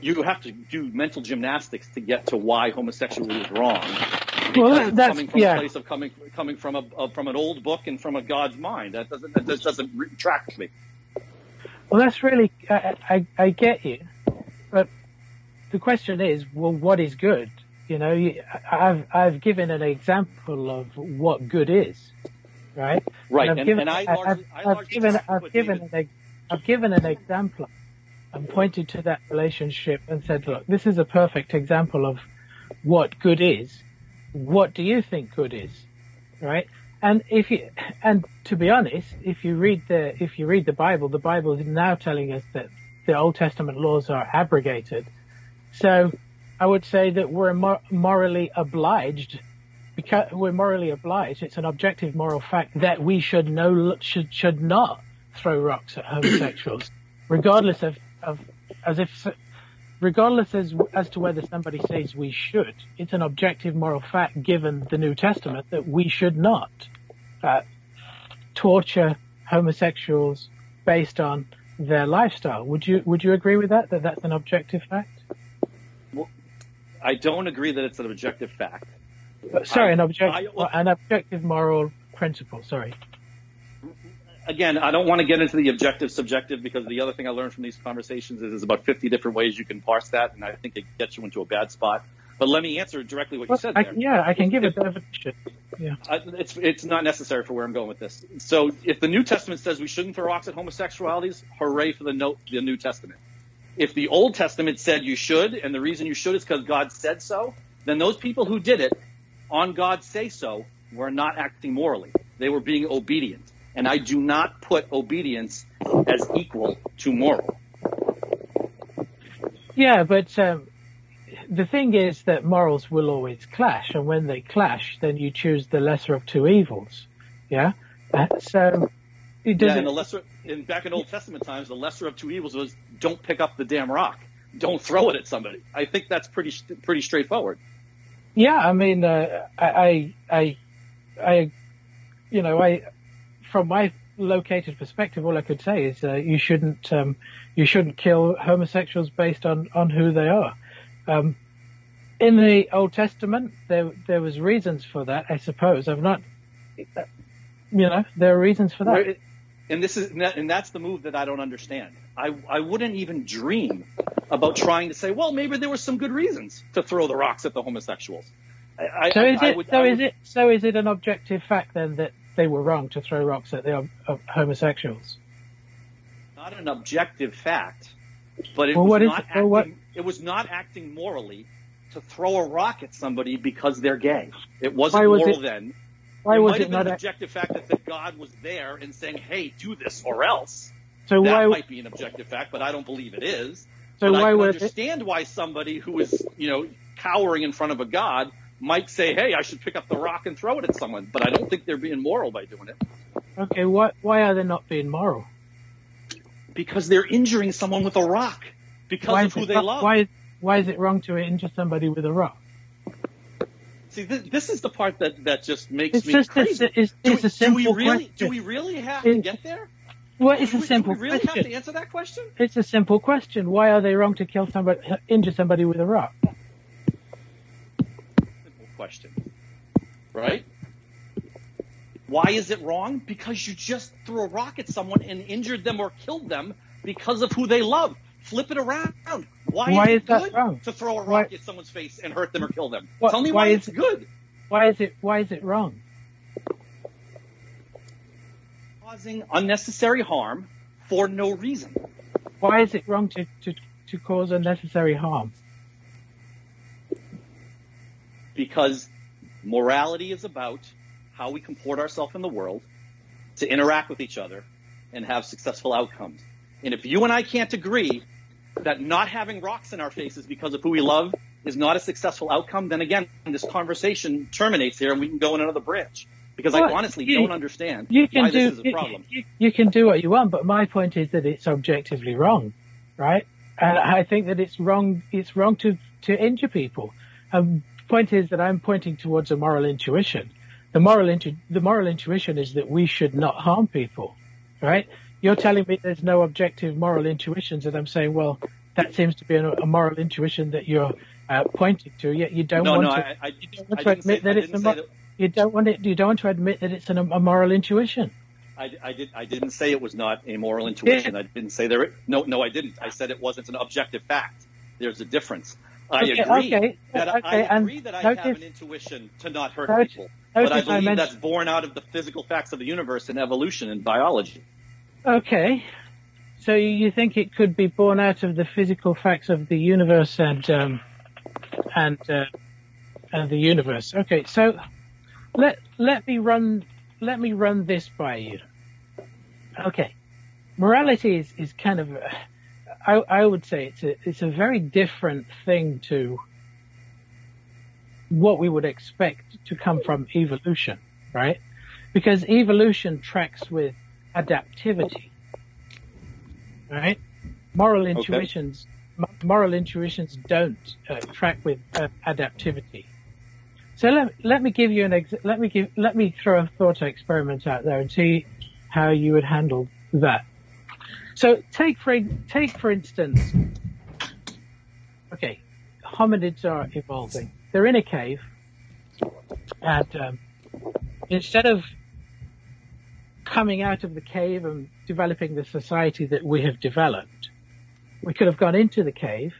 you have to do mental gymnastics to get to why homosexuality is wrong. Well, that's- coming from yeah. a place of coming coming from a, a from an old book and from a God's mind. That doesn't that just doesn't with me. Well, that's really, I, I, I get you, but the question is, well, what is good? You know, I've, I've given an example of what good is, right? Right, I've and, given- and I I- largely, I've, I I've given, I've given, David. an, I've given an example and pointed to that relationship and said, look, this is a perfect example of what good is. What do you think good is? Right? And if you, and to be honest, if you read the, if you read the Bible, the Bible is now telling us that the Old Testament laws are abrogated. So I would say that we're mor- morally obliged because we're morally obliged. It's an objective moral fact that we should no should should not throw rocks at homosexuals, regardless of, of as if regardless as as to whether somebody says we should. It's an objective moral fact given the New Testament that we should not uh, torture homosexuals based on their lifestyle. Would you would you agree with that? That that's an objective fact? I don't agree that it's an objective fact. Sorry, I- an objective I- an objective moral principle. Sorry. Again, I don't want to get into the objective subjective because the other thing I learned from these conversations is there's about 50 different ways you can parse that, and I think it gets you into a bad spot. But let me answer directly what you Well, said I, yeah, I can give a definition. Yeah. I, it's it's not necessary for where I'm going with this. So if the New Testament says we shouldn't throw rocks at homosexualities, hooray for the note the New Testament. If the Old Testament said you should, and the reason you should is because God said so, then those people who did it on God's say so were not acting morally. They were being obedient. And I do not put obedience as equal to moral. Yeah, but um, the thing is that morals will always clash, and when they clash, then you choose the lesser of two evils. Yeah. Uh, so it Yeah, doesn't. and the lesser in back in Old Testament times, the lesser of two evils was don't pick up the damn rock, don't throw it at somebody. I think that's pretty pretty straightforward. Yeah, I mean, uh, I, I, I, you know, I, from my located perspective, all I could say is uh, you shouldn't, um, you shouldn't kill homosexuals based on on who they are. Um, in the Old Testament, there there was reasons for that. I suppose I've not, you know, there are reasons for that. And this is and that's the move that I don't understand. I I wouldn't even dream about trying to say, well, maybe there were some good reasons to throw the rocks at the homosexuals. I, So is I it? would- so I is it? So is it an objective fact then that they were wrong to throw rocks at the uh, homosexuals? not an objective fact, but it Well, was not it- acting, well, what- it was not acting morally to throw a rock at somebody because they're gay. It wasn't was moral it- then. Why it was might it have been not? an objective fact that, that God was there and saying, "Hey, do this or else." so that why? might be an objective fact, but I don't believe it is. So but I why was it? understand why somebody who is, you know, cowering in front of a god might say, "Hey, I should pick up the rock and throw it at someone." But I don't think they're being moral by doing it Okay, why why are they not being moral? because they're injuring someone with a rock because Why of who they wrong- love. Why why is it wrong to injure somebody with a rock? See, this, this is the part that, that just makes It's me just crazy. it's, do, it's we- a simple do we really question. do we really have to get there? well, it's do a we, simple do we really question. have to answer that question? It's a simple question. Why are they wrong to kill somebody, injure somebody with a rock? Simple question. Right? Why is it wrong? Because you just threw a rock at someone and injured them or killed them because of who they love. Flip it around. Why, Why is, is it that good wrong? to throw a Why- rock at someone's face and hurt them or kill them? Why- Tell me why why, is it's it- good. Why is it? Why is it wrong? Causing unnecessary harm for no reason. Why is it wrong to, to, to cause unnecessary harm? because morality is about how we comport ourselves in the world to interact with each other and have successful outcomes. And if you and I can't agree that not having rocks in our faces because of who we love is not a successful outcome, then again, this conversation terminates here and we can go in another branch. Because I honestly you- don't understand You can why do this is a problem. You, you can do what you want, but my point is that it's objectively wrong, right? And I think that it's wrong. It's wrong to to injure people. Um, point is that I'm pointing towards a moral intuition. The moral intu- the moral intuition is that we should not harm people, right? You're telling me there's no objective moral intuitions, and I'm saying, well, that seems to be a, a moral intuition that you're uh, pointing to. Yet you don't No, want no, to. I, I, you don't want I to didn't say, admit that I it's a didn't mo- say that. you don't want it. You don't want to admit that it's an, a moral intuition. I, I did. I didn't say it was not a moral intuition. I didn't say there. No, no, I didn't. I said it wasn't an objective fact. There's a difference. I Okay, agree okay, that I- okay, I and agree that I notice- have an intuition to not hurt notice- people, but I notice I believe mentioned- that's born out of the physical facts of the universe and evolution and biology. Okay. So you think it could be born out of the physical facts of the universe and um, and uh, and the universe? Okay. So let let me run let me run this by you. Okay. Morality is, is kind of a, I, I would say it's a it's a very different thing to what we would expect to come from evolution, right? Because evolution tracks with adaptivity, right? Moral intuitions, mo- moral intuitions don't uh, track with uh, adaptivity. So let, let me give you an ex- let me give let me throw a thought experiment out there and see how you would handle that. So take for take for instance, okay, hominids are evolving. They're in a cave, and um, instead of coming out of the cave and developing the society that we have developed, we could have gone into the cave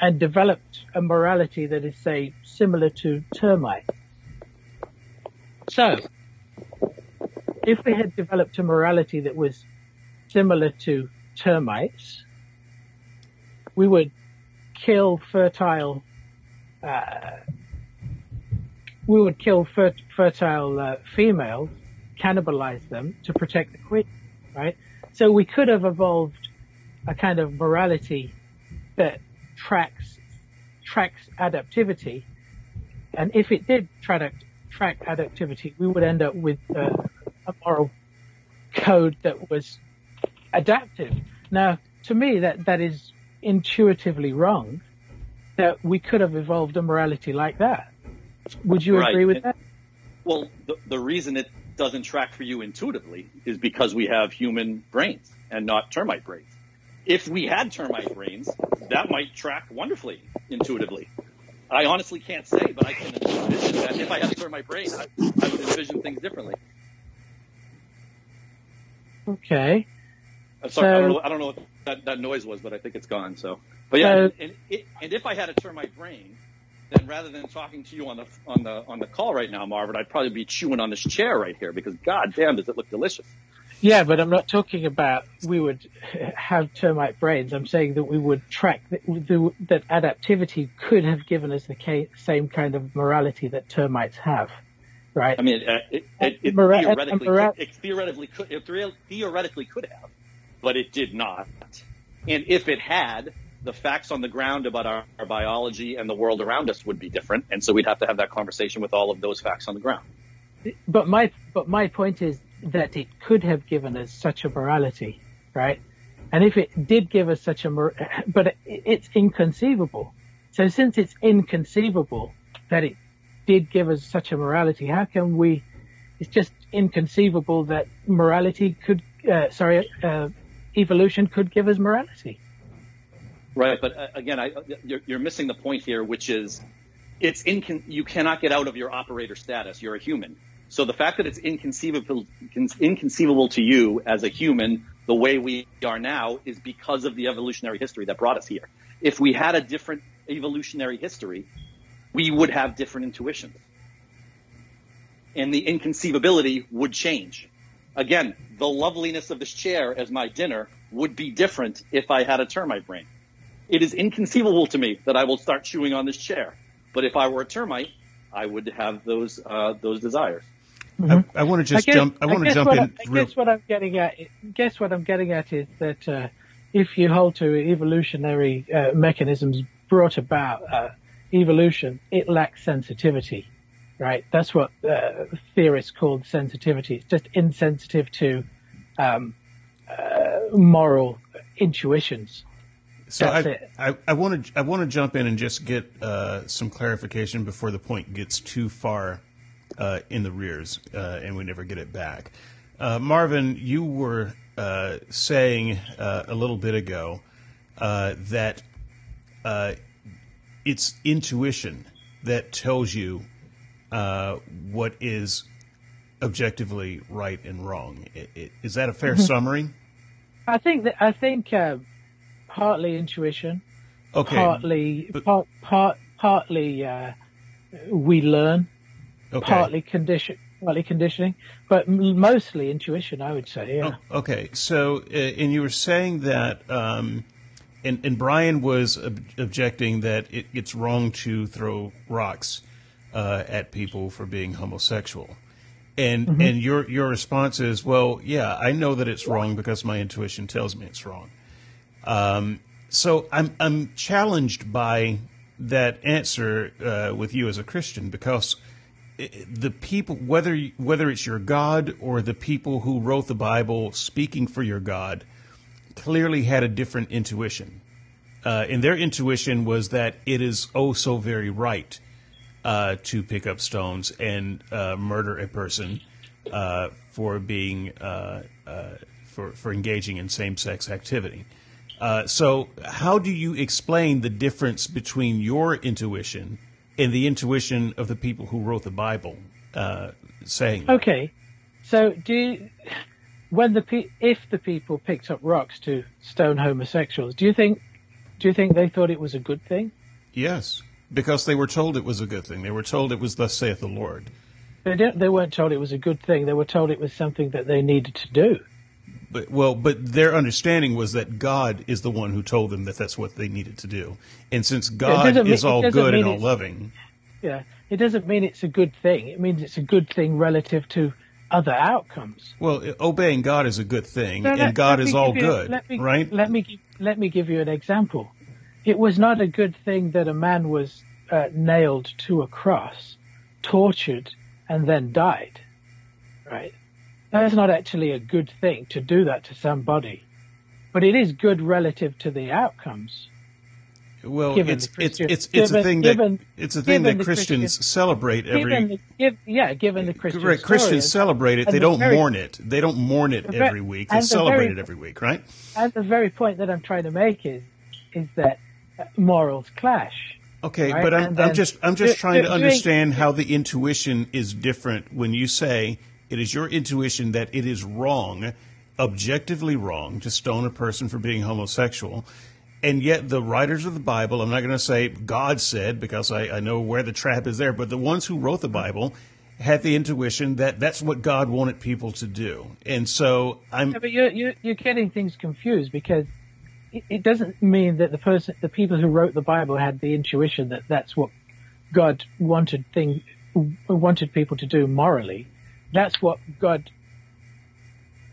and developed a morality that is, say, similar to termites. So, if we had developed a morality that was similar to termites, we would kill fertile, uh, we would kill fer- fertile uh, females, cannibalize them to protect the queen, right? So we could have evolved a kind of morality that tracks tracks adaptivity, and if it did track track adaptivity, we would end up with uh, a moral code that was adaptive. Now, to me, that that is intuitively wrong. That we could have evolved a morality like that. Would you Right. agree with that? Well, the, the reason it doesn't track for you intuitively is because we have human brains and not termite brains. If we had termite brains, that might track wonderfully intuitively. I honestly can't say, but I can envision that if I had a termite brain, I, I would envision things differently. Okay. I'm sorry, I don't So- know, I don't know what that, that noise was, but I think it's gone. So, but yeah, So- and, and, and if I had a termite brain, then rather than talking to you on the on the on the call right now, Marvin, I'd probably be chewing on this chair right here because God damn, does it look delicious. Yeah, but I'm not talking about we would have termite brains. I'm saying that we would track that, that adaptivity could have given us the same kind of morality that termites have, right? I mean, uh, it, it, it, Mora- theoretically, mora- could, it theoretically could, it theoretically could have, but it did not. And if it had, the facts on the ground about our, our biology and the world around us would be different, and so we'd have to have that conversation with all of those facts on the ground. but my but my point is that it could have given us such a morality, right? And if it did give us such a, but it's inconceivable. So since it's inconceivable that it did give us such a morality, how can we? It's just inconceivable that morality could, uh, sorry, uh, evolution could give us morality. Right, but uh, again, I, you're, you're, missing the point here, which is it's you cannot get out of your operator status. You're a human. So the fact that it's inconceivable, inconceivable to you as a human, the way we are now, is because of the evolutionary history that brought us here. If we had a different evolutionary history, we would have different intuitions. And the inconceivability would change. Again, the loveliness of this chair as my dinner would be different if I had a termite brain. It is inconceivable to me that I will start chewing on this chair. But if I were a termite, I would have those uh, those desires. Mm-hmm. I, I want to just guess, jump. I want to jump in. I, I guess what I'm getting at. Guess what I'm getting at is that uh, if you hold to evolutionary uh, mechanisms brought about uh, evolution, it lacks sensitivity, right? That's what uh, theorists call sensitivity. It's just insensitive to um, uh, moral intuitions. So I, I, want to I want to jump in and just get uh, some clarification before the point gets too far uh, in the rears, uh, and we never get it back. Uh, Marvin, you were uh, saying uh, a little bit ago uh, that it's intuition that tells you what is objectively right and wrong. Is that a fair mm-hmm. summary? I think that I think partly intuition, okay, partly but, part, part partly we learn Okay. Partly condition, partly conditioning, but mostly intuition, I would say. Yeah. Oh, okay. So, uh, and you were saying that, um, and, and Brian was ob- objecting that it, it's wrong to throw rocks uh, at people for being homosexual. And mm-hmm. and your your response is, well, yeah, I know that it's wrong because my intuition tells me it's wrong. Um, so I'm I'm challenged by that answer uh, with you as a Christian because the people, whether whether it's your God or the people who wrote the Bible speaking for your God, clearly had a different intuition. Uh, and their intuition was that it is oh so very right uh, to pick up stones and uh, murder a person uh, for being uh, for for engaging in same sex activity. So, how do you explain the difference between your intuition? and the intuition of the people who wrote the Bible uh, saying. Okay, so do you, when the pe- if the people picked up rocks to stone homosexuals, do you think do you think they thought it was a good thing? Yes, because they were told it was a good thing. They were told it was thus saith the Lord. They didn't, they weren't told it was a good thing. They were told it was something that they needed to do. But, well, but their understanding was that God is the one who told them that that's what they needed to do. And since God is all good and all loving, yeah, it doesn't mean it's a good thing. It means it's a good thing relative to other outcomes. Well, obeying God is a good thing, so and let, God let is all you, good, let me, right? Let me let me give you an example. It was not a good thing that a man was uh, nailed to a cross, tortured, and then died. Right? That's not actually a good thing to do that to somebody, but it is good relative to the outcomes. Well, it's it's it's it's a thing that it's a thing that Christians celebrate every. Give, yeah, given the Christian. Right, Christians celebrate it. They the don't very, mourn it. They don't mourn it every week. They celebrate very, it every week, right? And the very point that I'm trying to make is is that uh, morals clash. Okay, right? but I'm, I'm just I'm just trying to understand how the intuition is different when you say it is your intuition that it is wrong, objectively wrong, to stone a person for being homosexual. And yet, the writers of the Bible, I'm not going to say God said because I, I know where the trap is there, but the ones who wrote the Bible had the intuition that that's what God wanted people to do. And so I'm. Yeah, but you're, you're, you're getting things confused because it, doesn't mean that the person, the people who wrote the Bible had the intuition that that's what God wanted thing, wanted people to do morally. That's what God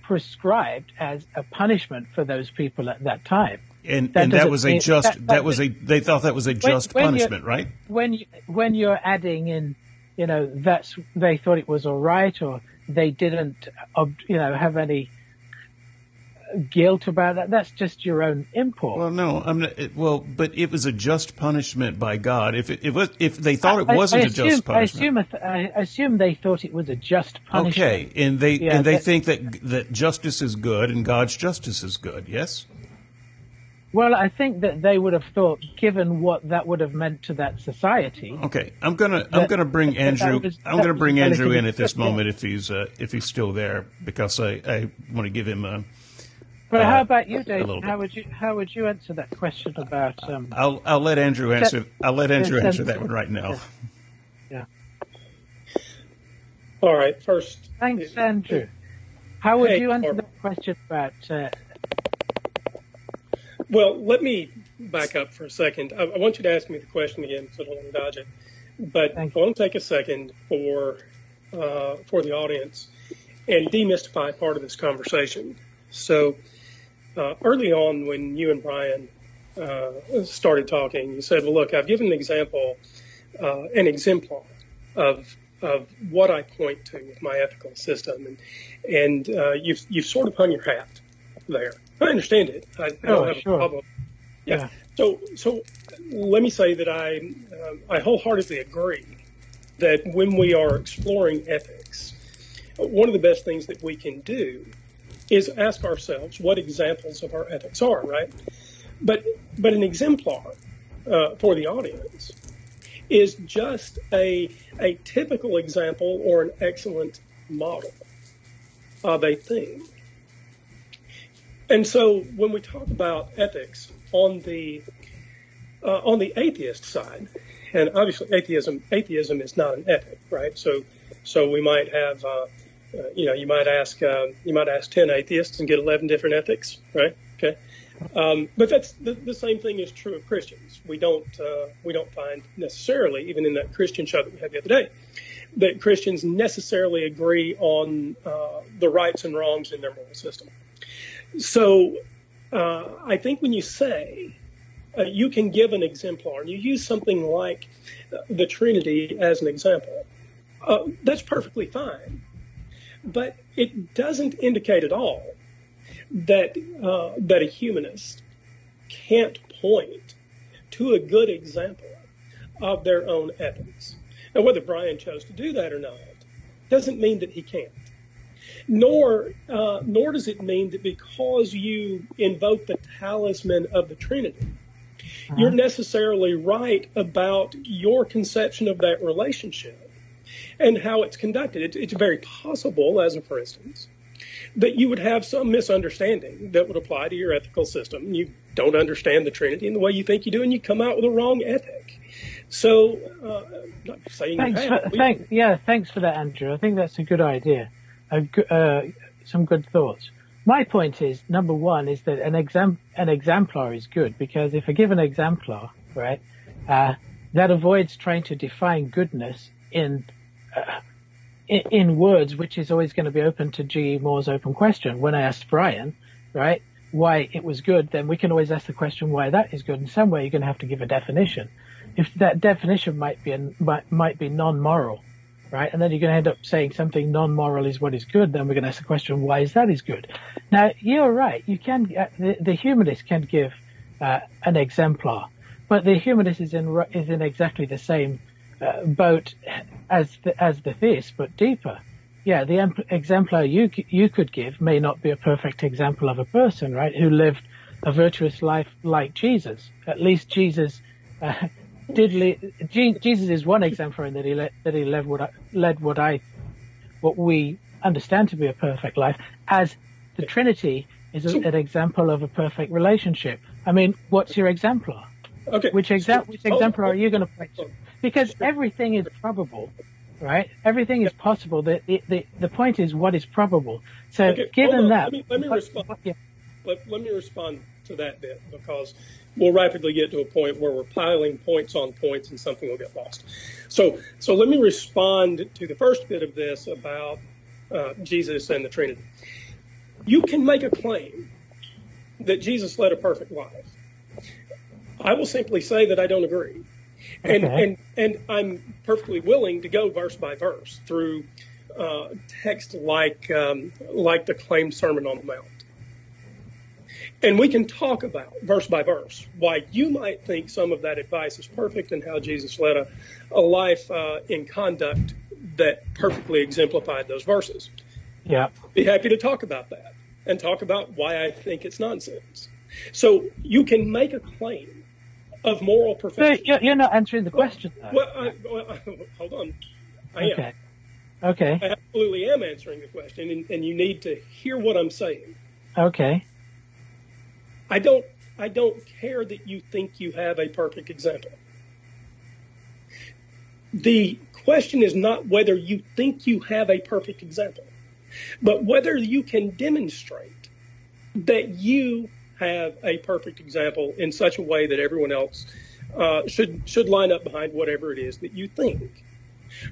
prescribed as a punishment for those people at that time. And that, and that was a just that, that, that, was a they thought that was a just when, when punishment, right? When you, when you're adding in, you know, that's they thought it was all right, or they didn't, you know, have any guilt about that. That's just your own import. Well, no, I'm not, it, well, but it was a just punishment by God. If it, if, if they thought it wasn't I, I assume, a just punishment, I assume, I assume they thought it was a just punishment. okay, and they Yeah, and they that- think that that justice is good and God's justice is good. Yes. Well, I think that they would have thought, given what that would have meant to that society. Okay, I'm gonna I'm gonna bring Andrew. was- I'm gonna bring Andrew in at this moment if he's uh, if he's still there because I, I want to give him a. But Uh, how about you, a Dave? How would you how would you answer that question about? Um, I'll I'll let Andrew answer. I'll let Andrew answer that one right now. yeah. All right, first, Thanks, Andrew. How would Hey, you answer Corbin. that question about? Uh, well, let me back up for a second. I, I want you to ask me the question again, so I don't want to dodge it. But I want to take a second for uh, for the audience and demystify part of this conversation. So, uh, early on, when you and Brian uh, started talking, you said, "Well, look, I've given an example, uh, an exemplar of of what I point to with my ethical system," and and uh, you've you've sort of hung your hat there. I understand it. I, I Oh, don't have sure. a problem. Yeah. Yeah. So so let me say that I um I wholeheartedly agree that when we are exploring ethics, one of the best things that we can do is ask ourselves what examples of our ethics are, right? But but an exemplar uh, for the audience is just a a typical example or an excellent model of a thing. And so when we talk about ethics on the uh, on the atheist side, and obviously atheism atheism is not an ethic, right? So so we might have uh, uh, you know you might ask uh, you might ask ten atheists and get eleven different ethics, right? Okay. Um, but that's the, the same thing is true of Christians. We don't uh, we don't find necessarily even in that Christian show that we had the other day that Christians necessarily agree on uh, the rights and wrongs in their moral system. So uh, I think when you say uh, you can give an exemplar and you use something like the Trinity as an example, uh, that's perfectly fine. But it doesn't indicate at all that uh, that a humanist can't point to a good example of their own ethics. Now, whether Brian chose to do that or not doesn't mean that he can't. Nor, uh, nor does it mean that because you invoke the talisman of the Trinity, you're necessarily right about your conception of that relationship and how it's conducted. It's, it's very possible, as a for instance, that you would have some misunderstanding that would apply to your ethical system. You don't understand the Trinity in the way you think you do, and you come out with a wrong ethic. So, uh, not saying thanks, you for. We- thank, yeah, thanks for that, Andrew. I think that's a good idea. A uh, some good thoughts. My point is, number one, is that an exam an exemplar is good because if I give an exemplar, right, uh, that avoids trying to define goodness in in, in words, which is always going to be open to G. Moore's open question. When I asked Brian, right, why it was good, then we can always ask the question why that is good. In some way, you're going to have to give a definition. If that definition might be might, might be non-moral, right, and then you're going to end up saying something non-moral is what is good, then we're going to ask the question why is that is good. Now you're right. You can uh, the, the humanist can give uh, an exemplar, but the humanist is in is in exactly the same uh, boat as the, as the theist, but deeper. Yeah, the em- exemplar you you could give may not be a perfect example of a person, right, who lived a virtuous life like Jesus. At least Jesus uh, did. Li- Jesus is one exemplar in that he le- that he led what I, led what I what we understand to be a perfect life, as the Trinity is a, an example of a perfect relationship. I mean, what's your exemplar? Okay. Which, exa- which on, exemplar are you going to point to? Because everything is probable, right? Everything is possible. The, the, the, point is what is probable. So Okay, given that, Let me- let me what- respond. what- yeah, let, let me respond to that bit because we'll rapidly get to a point where we're piling points on points and something will get lost. So, so let me respond to the first bit of this about uh, Jesus and the Trinity. You can make a claim that Jesus led a perfect life. I will simply say that I don't agree. And, Okay. and, and I'm perfectly willing to go verse by verse through uh, text like, um, like the claimed Sermon on the Mount. And we can talk about verse by verse why you might think some of that advice is perfect and how Jesus led a, a life uh, in conduct that perfectly exemplified those verses. Yeah. Be happy to talk about that and talk about why I think it's nonsense. So you can make a claim of moral perfection. You're, you're not answering the question, though. Well, I, well, hold on. I am. Okay. Okay. I absolutely am answering the question, and, and you need to hear what I'm saying. Okay. I don't. I don't care that you think you have a perfect example. The question is not whether you think you have a perfect example, but whether you can demonstrate that you have a perfect example in such a way that everyone else uh, should should line up behind whatever it is that you think.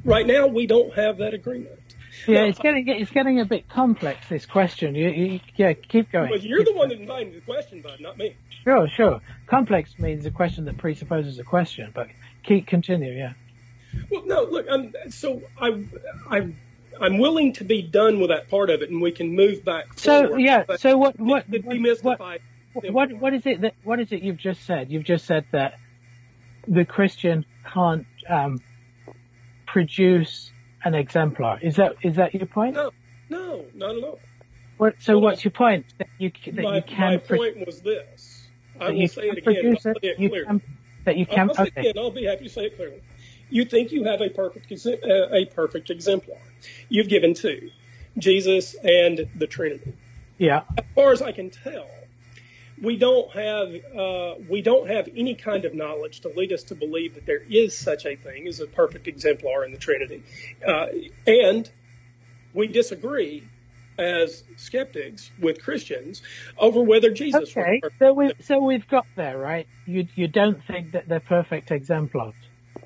Right now, we don't have that agreement. Yeah, Now, it's getting it's getting a bit complex. This question. You, you yeah, keep going. But you're Keep the one that invited the question, bud, not me. Sure, sure. Complex means a question that presupposes a question, but keep continue. Yeah. Well, no, look, I'm, so I, I, I'm willing to be done with that part of it, and we can move back. So forward, yeah. So what what to what, demystify what what what is it that what is it you've just said? You've just said that the Christian can't um, produce an exemplar. Is that is that your point? No, no, not at all. What, so Well, what's your point? That you that my, you can my pro- point was this. I will say it again. it. say it You clearly. can that you can. I'll say it Okay. again. I'll be happy to say it clearly. You think you have a perfect uh, a perfect exemplar. You've given two, Jesus and the Trinity. Yeah. as far as I can tell, we don't have uh, we don't have any kind of knowledge to lead us to believe that there is such a thing as a perfect exemplar in the Trinity, uh, and we disagree as skeptics with Christians over whether Jesus. was Okay. perfect. So we so we've got there, right? You you don't think that they're perfect exemplars,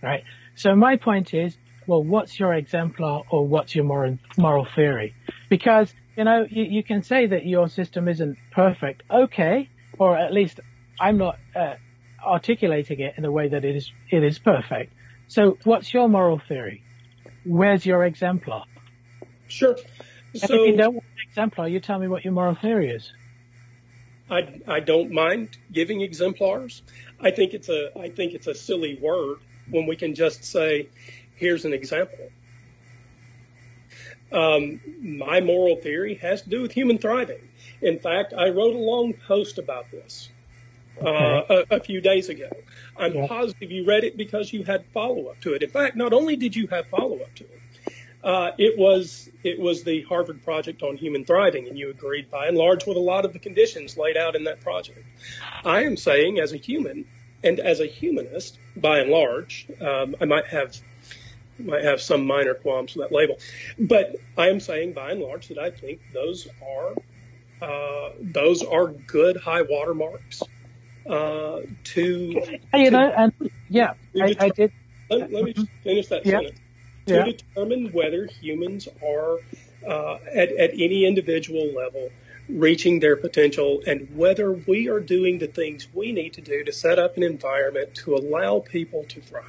right? So my point is, well, what's your exemplar or what's your moral moral theory? Because you know you, you can say that your system isn't perfect, okay, or at least I'm not uh, articulating it in a way that it is it is perfect. So what's your moral theory? Where's your exemplar? Sure. And So if you don't want an exemplar, you tell me what your moral theory is. I, I don't mind giving exemplars. I think it's a I think it's a silly word when we can just say, here's an example. Um, my moral theory has to do with human thriving. In fact, I wrote a long post about this uh, a, a few days ago. I'm Yeah. positive you read it because you had follow up to it. In fact, not only did you have follow up to it, uh, it was it was the Harvard Project on Human Thriving, and you agreed by and large with a lot of the conditions laid out in that project. I am saying, as a human and as a humanist, by and large, um, I might have might have some minor qualms with that label, but I am saying, by and large, that I think those are uh, those are good high watermarks uh, to. You know, and yeah, to I, I did. Let, let me just finish that Yeah. sentence. To Yeah. determine whether humans are uh, at, at any individual level reaching their potential and whether we are doing the things we need to do to set up an environment to allow people to thrive.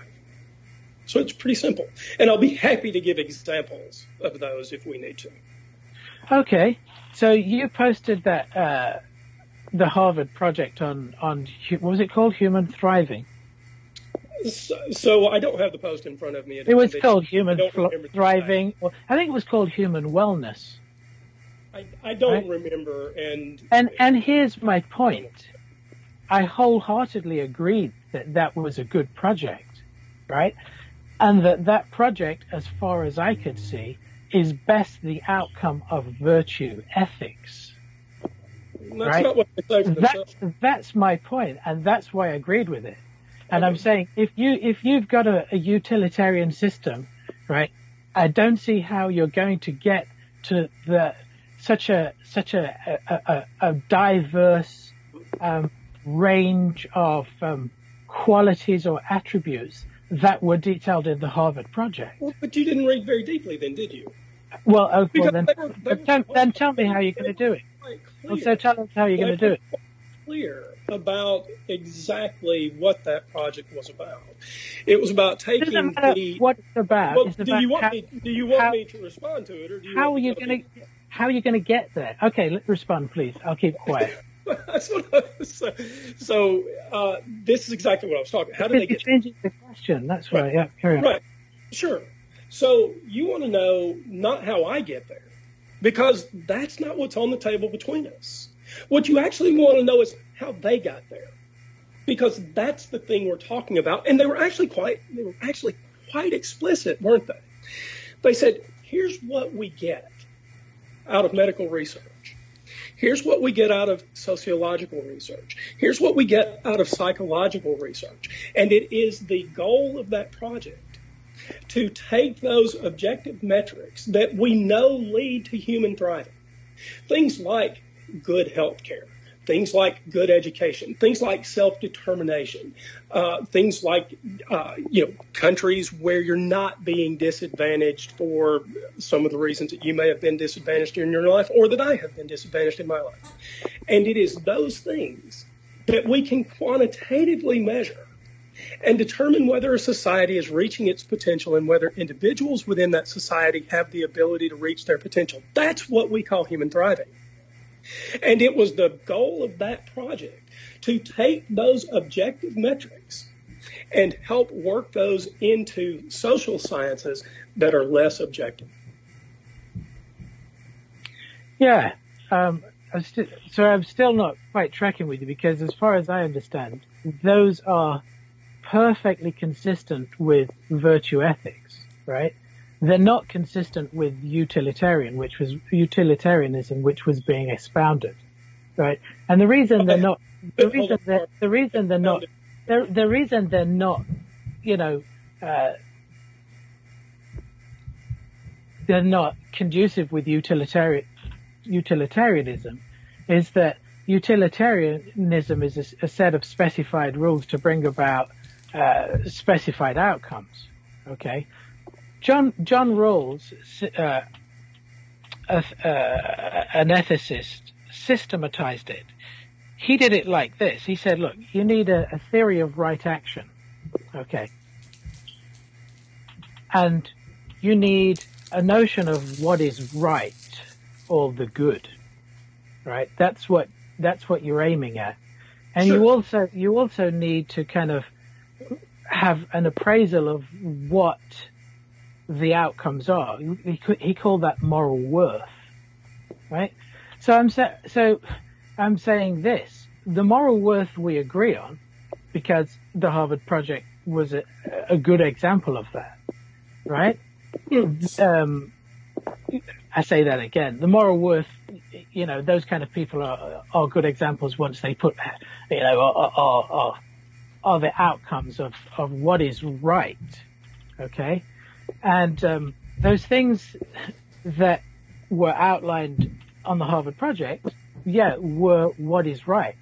So it's pretty simple. And I'll be happy to give examples of those if we need to. Okay, so you posted that uh, the Harvard project on on what was it called? Human thriving. So, so I don't have the post in front of me. It was called Human don't Fl- remember the Thriving. Or I think it was called Human Wellness. I, I don't Right. remember. And And and here's my point. I wholeheartedly agreed that that was a good project, right? And that that project, as far as I could see, is best the outcome of virtue ethics. that's right. not what they say. That's that's my point, and that's why I agreed with it. And I'm saying if you if you've got a, a utilitarian system, right, I don't see how you're going to get to the such a such a a, a, a diverse um, range of um, qualities or attributes that were detailed in the Harvard project. Well, but you didn't read very deeply then, did you? Well, oh, well then, they were- they then were tell, then tell me how you're going to do it. Well, so tell us how you're going to do it. Clear about exactly what that project was about. It was about taking the. what it's about. Well, it's do about you want how, me? Do you want how- me to respond to it, or do you? how are you going to how are you going to get there? Okay, let respond, please. I'll keep quiet. That's what I was, so so uh, this is exactly what I was talking. How do they get? changing the question? That's right. Yeah, carry on. Right. Sure. So you want to know not how I get there, because that's not what's on the table between us. What you actually want to know is how they got there, because that's the thing we're talking about. And they were actually quite they were actually quite explicit, weren't they? They said, "Here's what we get out of medical research." Here's what we get out of sociological research. Here's what we get out of psychological research. And it is the goal of that project to take those objective metrics that we know lead to human thriving. Things like good health care, things like good education, things like self-determination, uh, things like uh, you know countries where you're not being disadvantaged for some of the reasons that you may have been disadvantaged in your life, or that I have been disadvantaged in my life. And it is those things that we can quantitatively measure and determine whether a society is reaching its potential and whether individuals within that society have the ability to reach their potential. That's what we call human thriving. And it was the goal of that project to take those objective metrics and help work those into social sciences that are less objective. Yeah. Um, I'm st- so I'm still not quite tracking with you because, as far as I understand, those are perfectly consistent with virtue ethics, right? they're not consistent with utilitarian, which was utilitarianism, which was being expounded, right? And the reason they're not, the reason they're, the reason they're not, the, the reason they're not, you know, uh, they're not conducive with utilitarian utilitarianism is that utilitarianism is a, a set of specified rules to bring about uh, specified outcomes. Okay, John John Rawls, uh, a, uh, an ethicist, systematized it. He did it like this. He said, "Look, you need a, a theory of right action, okay, and you need a notion of what is right or the good, right? That's what that's what you're aiming at, and sure. you also you also need to kind of have an appraisal of what." the outcomes are. He, he called that moral worth, right? So I'm sa- so I'm saying this: the moral worth we agree on, because the Harvard Project was a, a good example of that, right? Um, I say that again. The moral worth, you know, those kind of people are are good examples once they put, you know, are are, are, are the outcomes of of what is right, okay? And um, those things that were outlined on the Harvard Project, yeah, were what is right.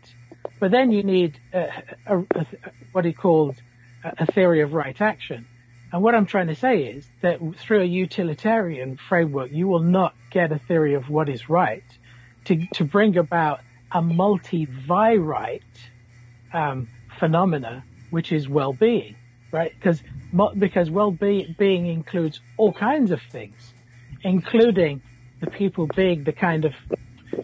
But then you need a, a, a, what he called a theory of right action. And what I'm trying to say is that through a utilitarian framework, you will not get a theory of what is right to, to bring about a multivariate um, phenomena, which is well-being right? Because because well-being includes all kinds of things, including the people being the kind of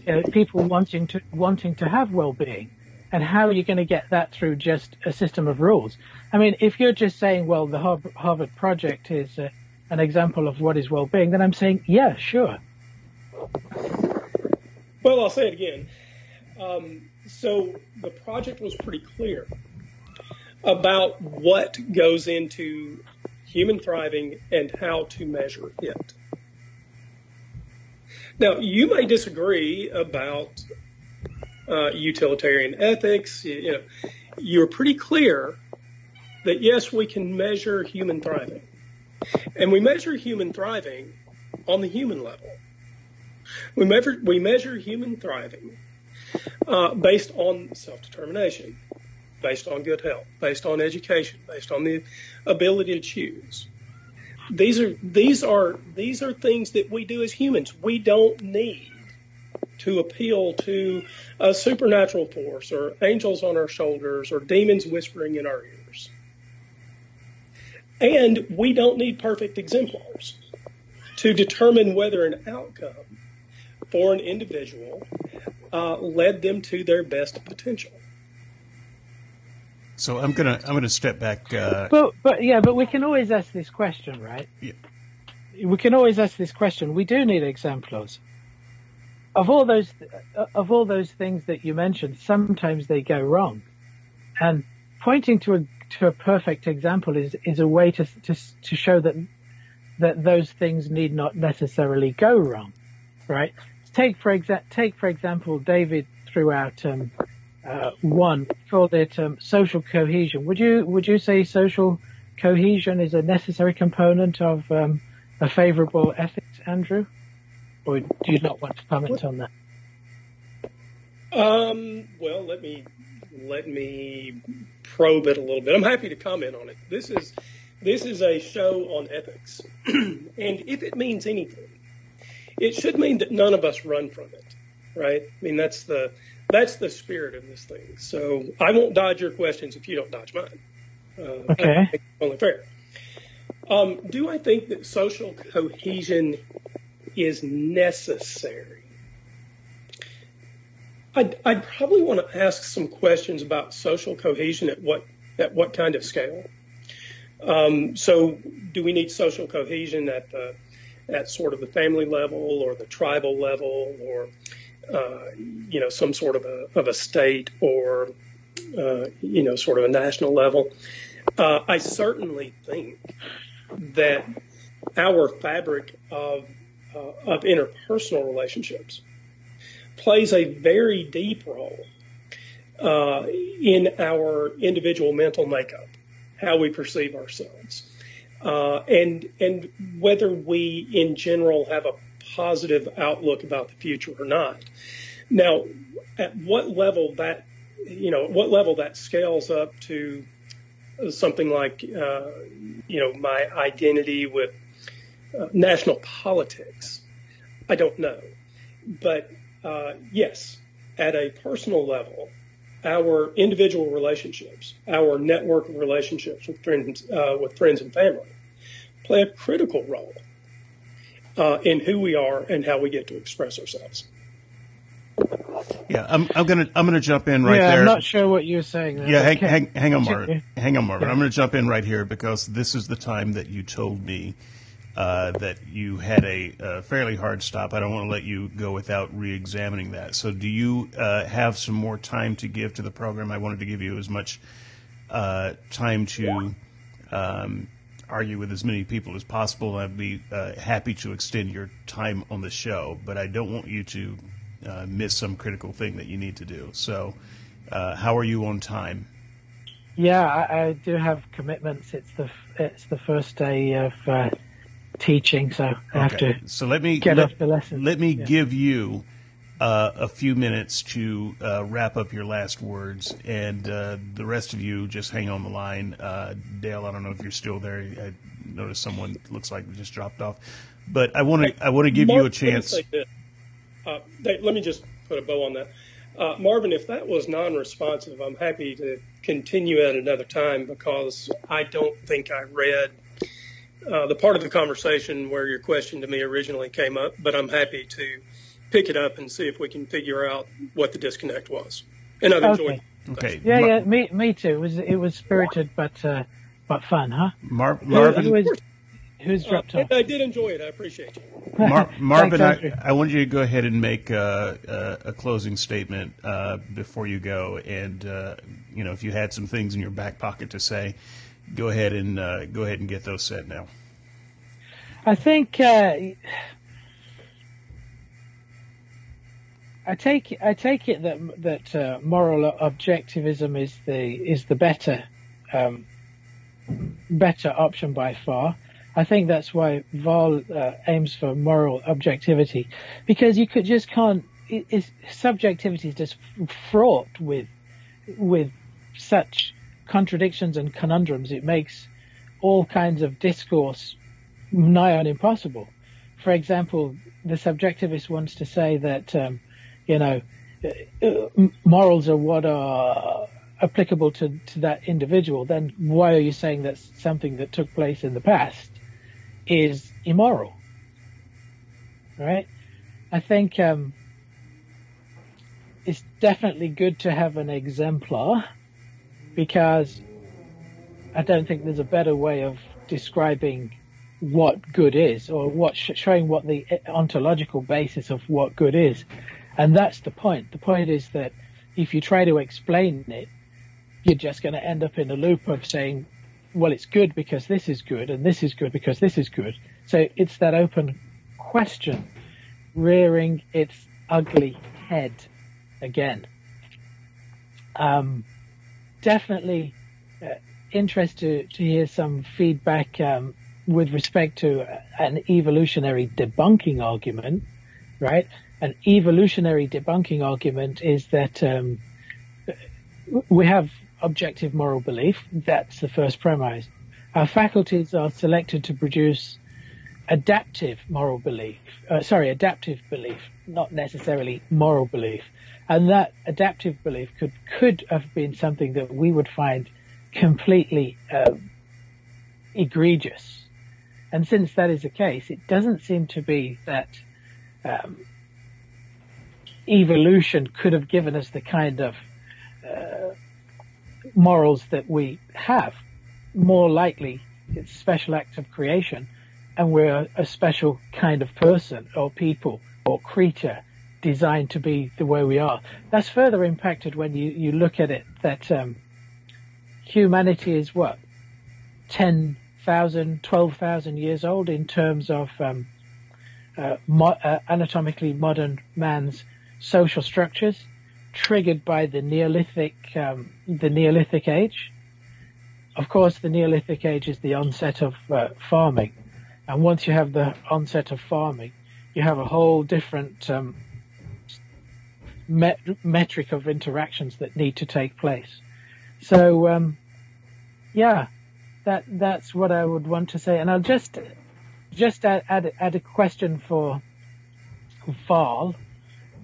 you know, people wanting to wanting to have well-being. And how are you going to get that through just a system of rules? I mean, if you're just saying, well, the Harvard Project is uh, an example of what is well-being, then I'm saying, yeah, sure. Well, I'll say it again. Um, so the project was pretty clear about what goes into human thriving and how to measure it. Now, you may disagree about uh, utilitarian ethics. You, you know, you're pretty clear that yes, we can measure human thriving, and we measure human thriving on the human level. We measure we measure human thriving uh, based on self-determination based on good health, based on education, based on the ability to choose. These are these are these are things that we do as humans. We don't need to appeal to a supernatural force or angels on our shoulders or demons whispering in our ears. And we don't need perfect exemplars to determine whether an outcome for an individual uh, led them to their best potential. So I'm gonna I'm gonna step back. Uh, But but yeah, but we can always ask this question, right? Yeah. We can always ask this question. We do need exemplars. Of all those of all those things that you mentioned, sometimes they go wrong, and pointing to a to a perfect example is is a way to to to show that that those things need not necessarily go wrong, right? Take for exa- take for example, David throughout um, uh, one called it um, social cohesion. Would you would you say social cohesion is a necessary component of um, a favourable ethics, Andrew? Or do you not want to comment on that? Um, well, let me let me probe it a little bit. I'm happy to comment on it. This is this is a show on ethics, and if it means anything, it should mean that none of us run from it, right? I mean, that's the that's the spirit of this thing. So I won't dodge your questions if you don't dodge mine. Uh, Okay. I think it's only fair. Um, do I think that social cohesion is necessary? I'd, I'd probably want to ask some questions about social cohesion at what at what kind of scale. Um, so, do we need social cohesion at the at sort of the family level or the tribal level or uh, you know some sort of a of a state or uh, you know sort of a national level? Uh, I certainly think that our fabric of uh, of interpersonal relationships plays a very deep role uh, in our individual mental makeup, how we perceive ourselves, and and whether we in general have a positive outlook about the future or not. Now, at what level that you know what level that scales up to something like uh, you know my identity with uh, national politics, I don't know, but uh, yes, at a personal level, our individual relationships, our network of relationships with friends, uh, with friends and family, play a critical role uh, in who we are and how we get to express ourselves. yeah, I'm I'm gonna I'm gonna jump in right yeah, there. I'm not sure what you're saying. There. Yeah, hang, Okay. hang, hang on, Continue. Marvin. Hang on, Marvin. Yeah. I'm going to jump in right here because this is the time that you told me uh, that you had a, uh fairly hard stop. I don't want to let you go without re-examining that. So, do you uh, have some more time to give to the program? I wanted to give you as much uh, time to um, argue with as many people as possible. I'd be uh, happy to extend your time on the show, but I don't want you to uh, miss some critical thing that you need to do. So, uh, how are you on time? Yeah, I, I do have commitments. It's the it's the first day of uh, teaching, so I have to So let me get let, off the lesson. let me Yeah. give you uh, a few minutes to uh, wrap up your last words, and uh, the rest of you just hang on the line. Uh, Dale, I don't know if you're still there. I noticed someone looks like just dropped off, but I want to I want to give you a Mark, let me chance. Uh, let me just put a bow on that. Uh, Marvin, if that was non-responsive, I'm happy to continue at another time because I don't think I read uh, the part of the conversation where your question to me originally came up, but I'm happy to pick it up and see if we can figure out what the disconnect was. And I've enjoyed. Okay. Okay, Yeah, Mar- yeah, me me too. It was it was spirited but uh, but fun, huh? Mar- Who- Marvin, who is, who's Uh, dropped and off? I did enjoy it. I appreciate you. Mar- Marvin, Thanks, I, Andrew. I want you to go ahead and make uh, uh, a closing statement uh, before you go, and uh, you know if you had some things in your back pocket to say, go ahead and uh, go ahead and get those said now. I think I take I take it that that uh, moral objectivism is the is the better um, better option by far. I think that's why Val uh, aims for moral objectivity, because you could just can't. It, subjectivity is just fraught with with such contradictions and conundrums. It makes all kinds of discourse nigh on impossible. For example, the subjectivist wants to say that, um, you know, uh, morals are what are applicable to, to that individual. Then why are you saying that something that took place in the past is immoral? Right? I think um, it's definitely good to have an exemplar because I don't think there's a better way of describing what good is or what showing what the ontological basis of what good is. And that's the point. The point is that if you try to explain it, you're just going to end up in a loop of saying, well, it's good because this is good and this is good because this is good. So it's that open question rearing its ugly head again. Um, definitely uh, interested to, to hear some feedback um, with respect to an evolutionary debunking argument, right? An evolutionary debunking argument is that um, we have objective moral belief. That's the first premise. Our faculties are selected to produce adaptive moral belief. Uh, sorry, adaptive belief, not necessarily moral belief. And that adaptive belief could could have been something that we would find completely uh, egregious. And since that is the case, it doesn't seem to be that um, evolution could have given us the kind of uh, morals that we have. More likely, it's special act of creation, and we're a special kind of person or people or creature designed to be the way we are. That's further impacted when you, you look at it that um, humanity is what 10,000, 12,000 years old in terms of um, uh, mo- uh, anatomically modern man's social structures, triggered by the Neolithic um, the Neolithic age. Of course, the Neolithic age is the onset of uh, farming, and once you have the onset of farming, you have a whole different um, met- metric of interactions that need to take place. So, um, yeah, that that's what I would want to say. And I'll just just add add, add a question for Val.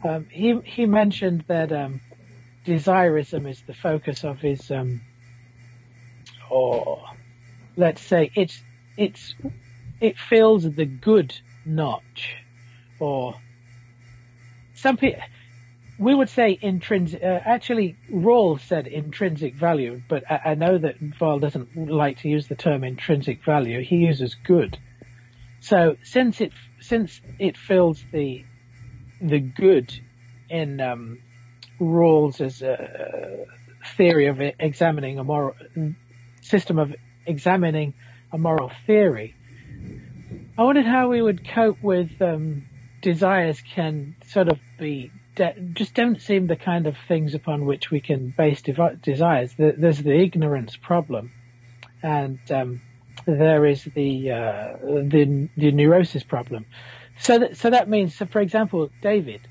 Um, he he mentioned that um, desirism is the focus of his, um, or let's say it's it's it fills the good notch, or some people we would say intrinsic. Uh, actually, Rawls said intrinsic value, but I, I, know that Val doesn't like to use the term intrinsic value. He uses good. So since it since it fills the the good in um, as a theory of examining a moral system of examining a moral theory, I wondered how we would cope with um, desires can sort of be just don't seem the kind of things upon which we can base desires. There's the ignorance problem, and um, there is the, uh, the the neurosis problem. So that so that means, so for example, David,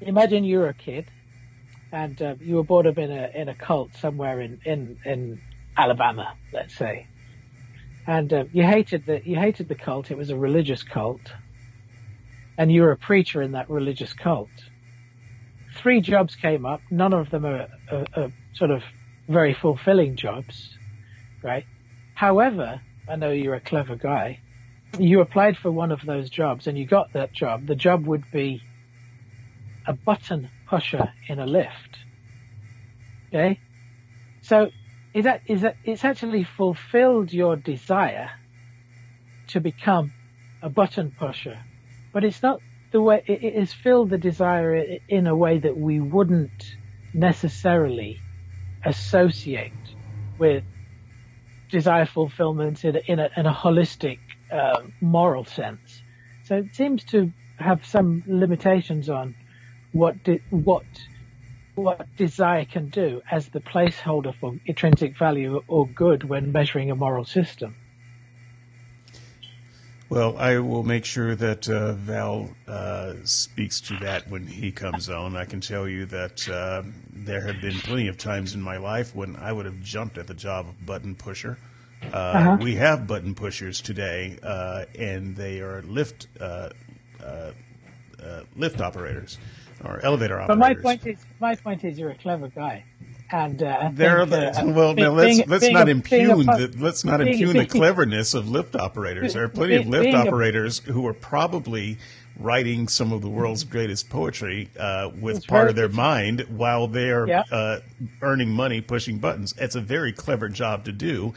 imagine you're a kid, and uh, you were brought up in a in a cult somewhere in in in Alabama, let's say, and uh, you hated the you hated the cult. It was a religious cult, and you were a preacher in that religious cult three jobs came up. None of them are, are, are sort of very fulfilling jobs, right? However, I know you're a clever guy. You applied for one of those jobs and you got that job. The job would be a button pusher in a lift. Okay? So is that is that it's actually fulfilled your desire to become a button pusher, but it's not the way it has filled the desire in a way that we wouldn't necessarily associate with desire fulfillment in a, in a, in a holistic uh, moral sense. So it seems to have some limitations on what what what desire can do as the placeholder for intrinsic value or good when measuring a moral system. Well, I will make sure that uh, Val uh, speaks to that when he comes on. I can tell you that uh, there have been plenty of times in my life when I would have jumped at the job of button pusher. Uh, uh-huh. We have button pushers today, uh, and they are lift uh, lift operators or elevator operators. But my point is, my point is, you're a clever guy. And uh, there, uh, well, now let's being, let's being not a, impugn a, the, let's not being, impugn the clevernesess of lift operators. There are plenty of lift operators a, who are probably writing some of the world's greatest poetry uh, with part of their mind while they're Yeah. uh, earning money pushing buttons. It's a very clever job to do.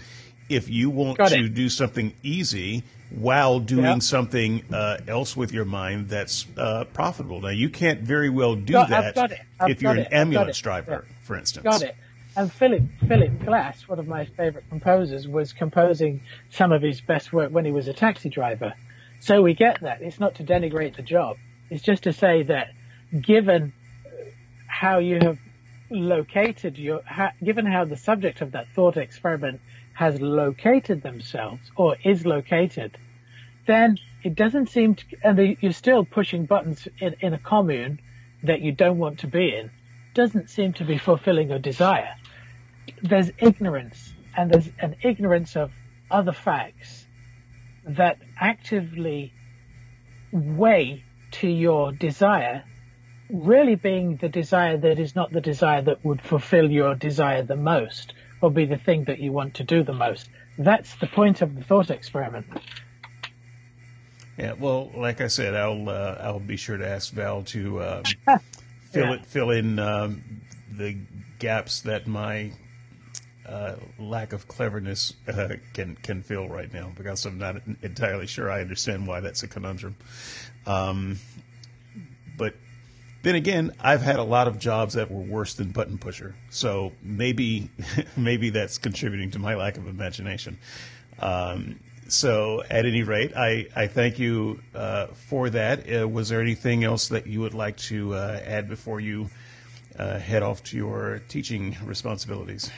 If you want to do something easy while doing Yeah. something uh, else with your mind that's uh, profitable. Now, you can't very well do Got- that got it. I've if you're an it. Ambulance driver, Yeah. for instance. Got it. And Philip Philip Glass, one of my favourite composers, was composing some of his best work when he was a taxi driver. So we get that. It's not to denigrate the job. It's just to say that given how you have located your, ha, given how the subject of that thought experiment has located themselves or is located, then it doesn't seem to, and you're still pushing buttons in, in a commune that you don't want to be in, doesn't seem to be fulfilling your desire. There's ignorance, and there's an ignorance of other facts that actively weigh to your desire, really being the desire that is not the desire that would fulfill your desire the most, or be the thing that you want to do the most. That's the point of the thought experiment. Yeah, well, like I said, I'll uh, I'll be sure to ask Val to um, fill Yeah. it fill in um, the gaps that my uh, lack of cleverness uh, can can fill right now because I'm not entirely sure I understand why that's a conundrum. Um, but then again, I've had a lot of jobs that were worse than button pusher, so maybe maybe that's contributing to my lack of imagination. Um, so, at any rate, I, I thank you uh, for that. Uh, was there anything else that you would like to uh, add before you uh, head off to your teaching responsibilities?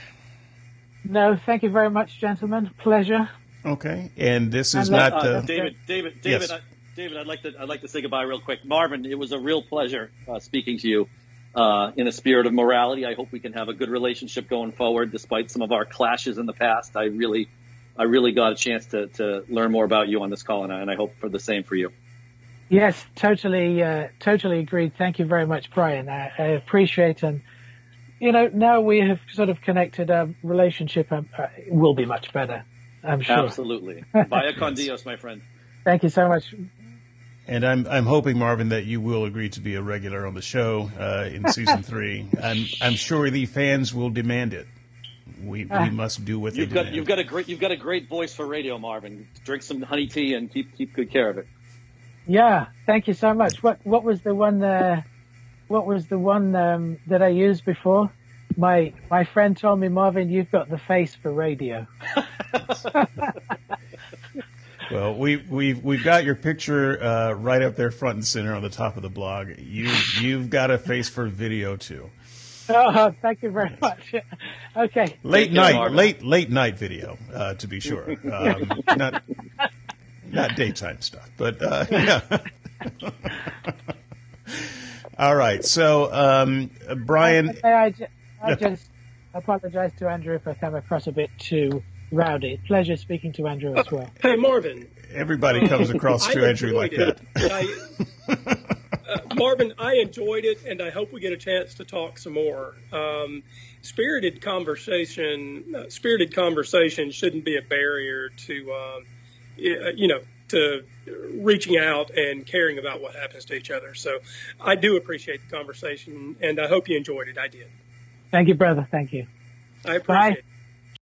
No, thank you very much, gentlemen. Pleasure. Okay, and this is And not. Uh, Uh, David, David, David, Yes. I, David, I'd like to I'd like to say goodbye real quick. Marvin, it was a real pleasure uh, speaking to you. Uh, in a spirit of morality, I hope we can have a good relationship going forward, despite some of our clashes in the past. I really, I really got a chance to, to learn more about you on this call, and I, and I hope for the same for you. Yes, totally, uh, totally agreed. Thank you very much, Brian. I, I appreciate and you know now we have sort of connected a relationship. Um, uh, will be much better, I'm sure. Absolutely. Vaya con Dios, my friend. Thank you so much. And I'm I'm hoping Marvin that you will agree to be a regular on the show uh, in season three. I'm I'm sure the fans will demand it. We we must do what You've they got demand. you've got a great you've got a great voice for radio, Marvin. Drink some honey tea and keep keep good care of it. Yeah, thank you so much. What what was the one? Uh, what was the one um, that I used before? My my friend told me, Marvin, you've got the face for radio. Well, we we've we've got your picture uh, right up there, front and center on the top of the blog. You you've got a face for video too. Oh, thank you very much. Okay. Late Take night, Marvin. late late night video, uh, to be sure. Um, not not daytime stuff, but uh, yeah. All right, so um, Brian, May I, ju- I just apologize to Andrew if I come across a bit too rowdy. Pleasure speaking to Andrew as well. Hey, Marvin. everybody comes across to Andrew like enjoyed that. I, uh, Marvin, I enjoyed it, and I hope we get a chance to talk some more. Um, spirited conversation, uh, spirited conversation shouldn't be a barrier to, um, you know, to reaching out and caring about what happens to each other. So, I do appreciate the conversation, and I hope you enjoyed it. I did. Thank you, brother. Thank you. I appreciate Bye. it.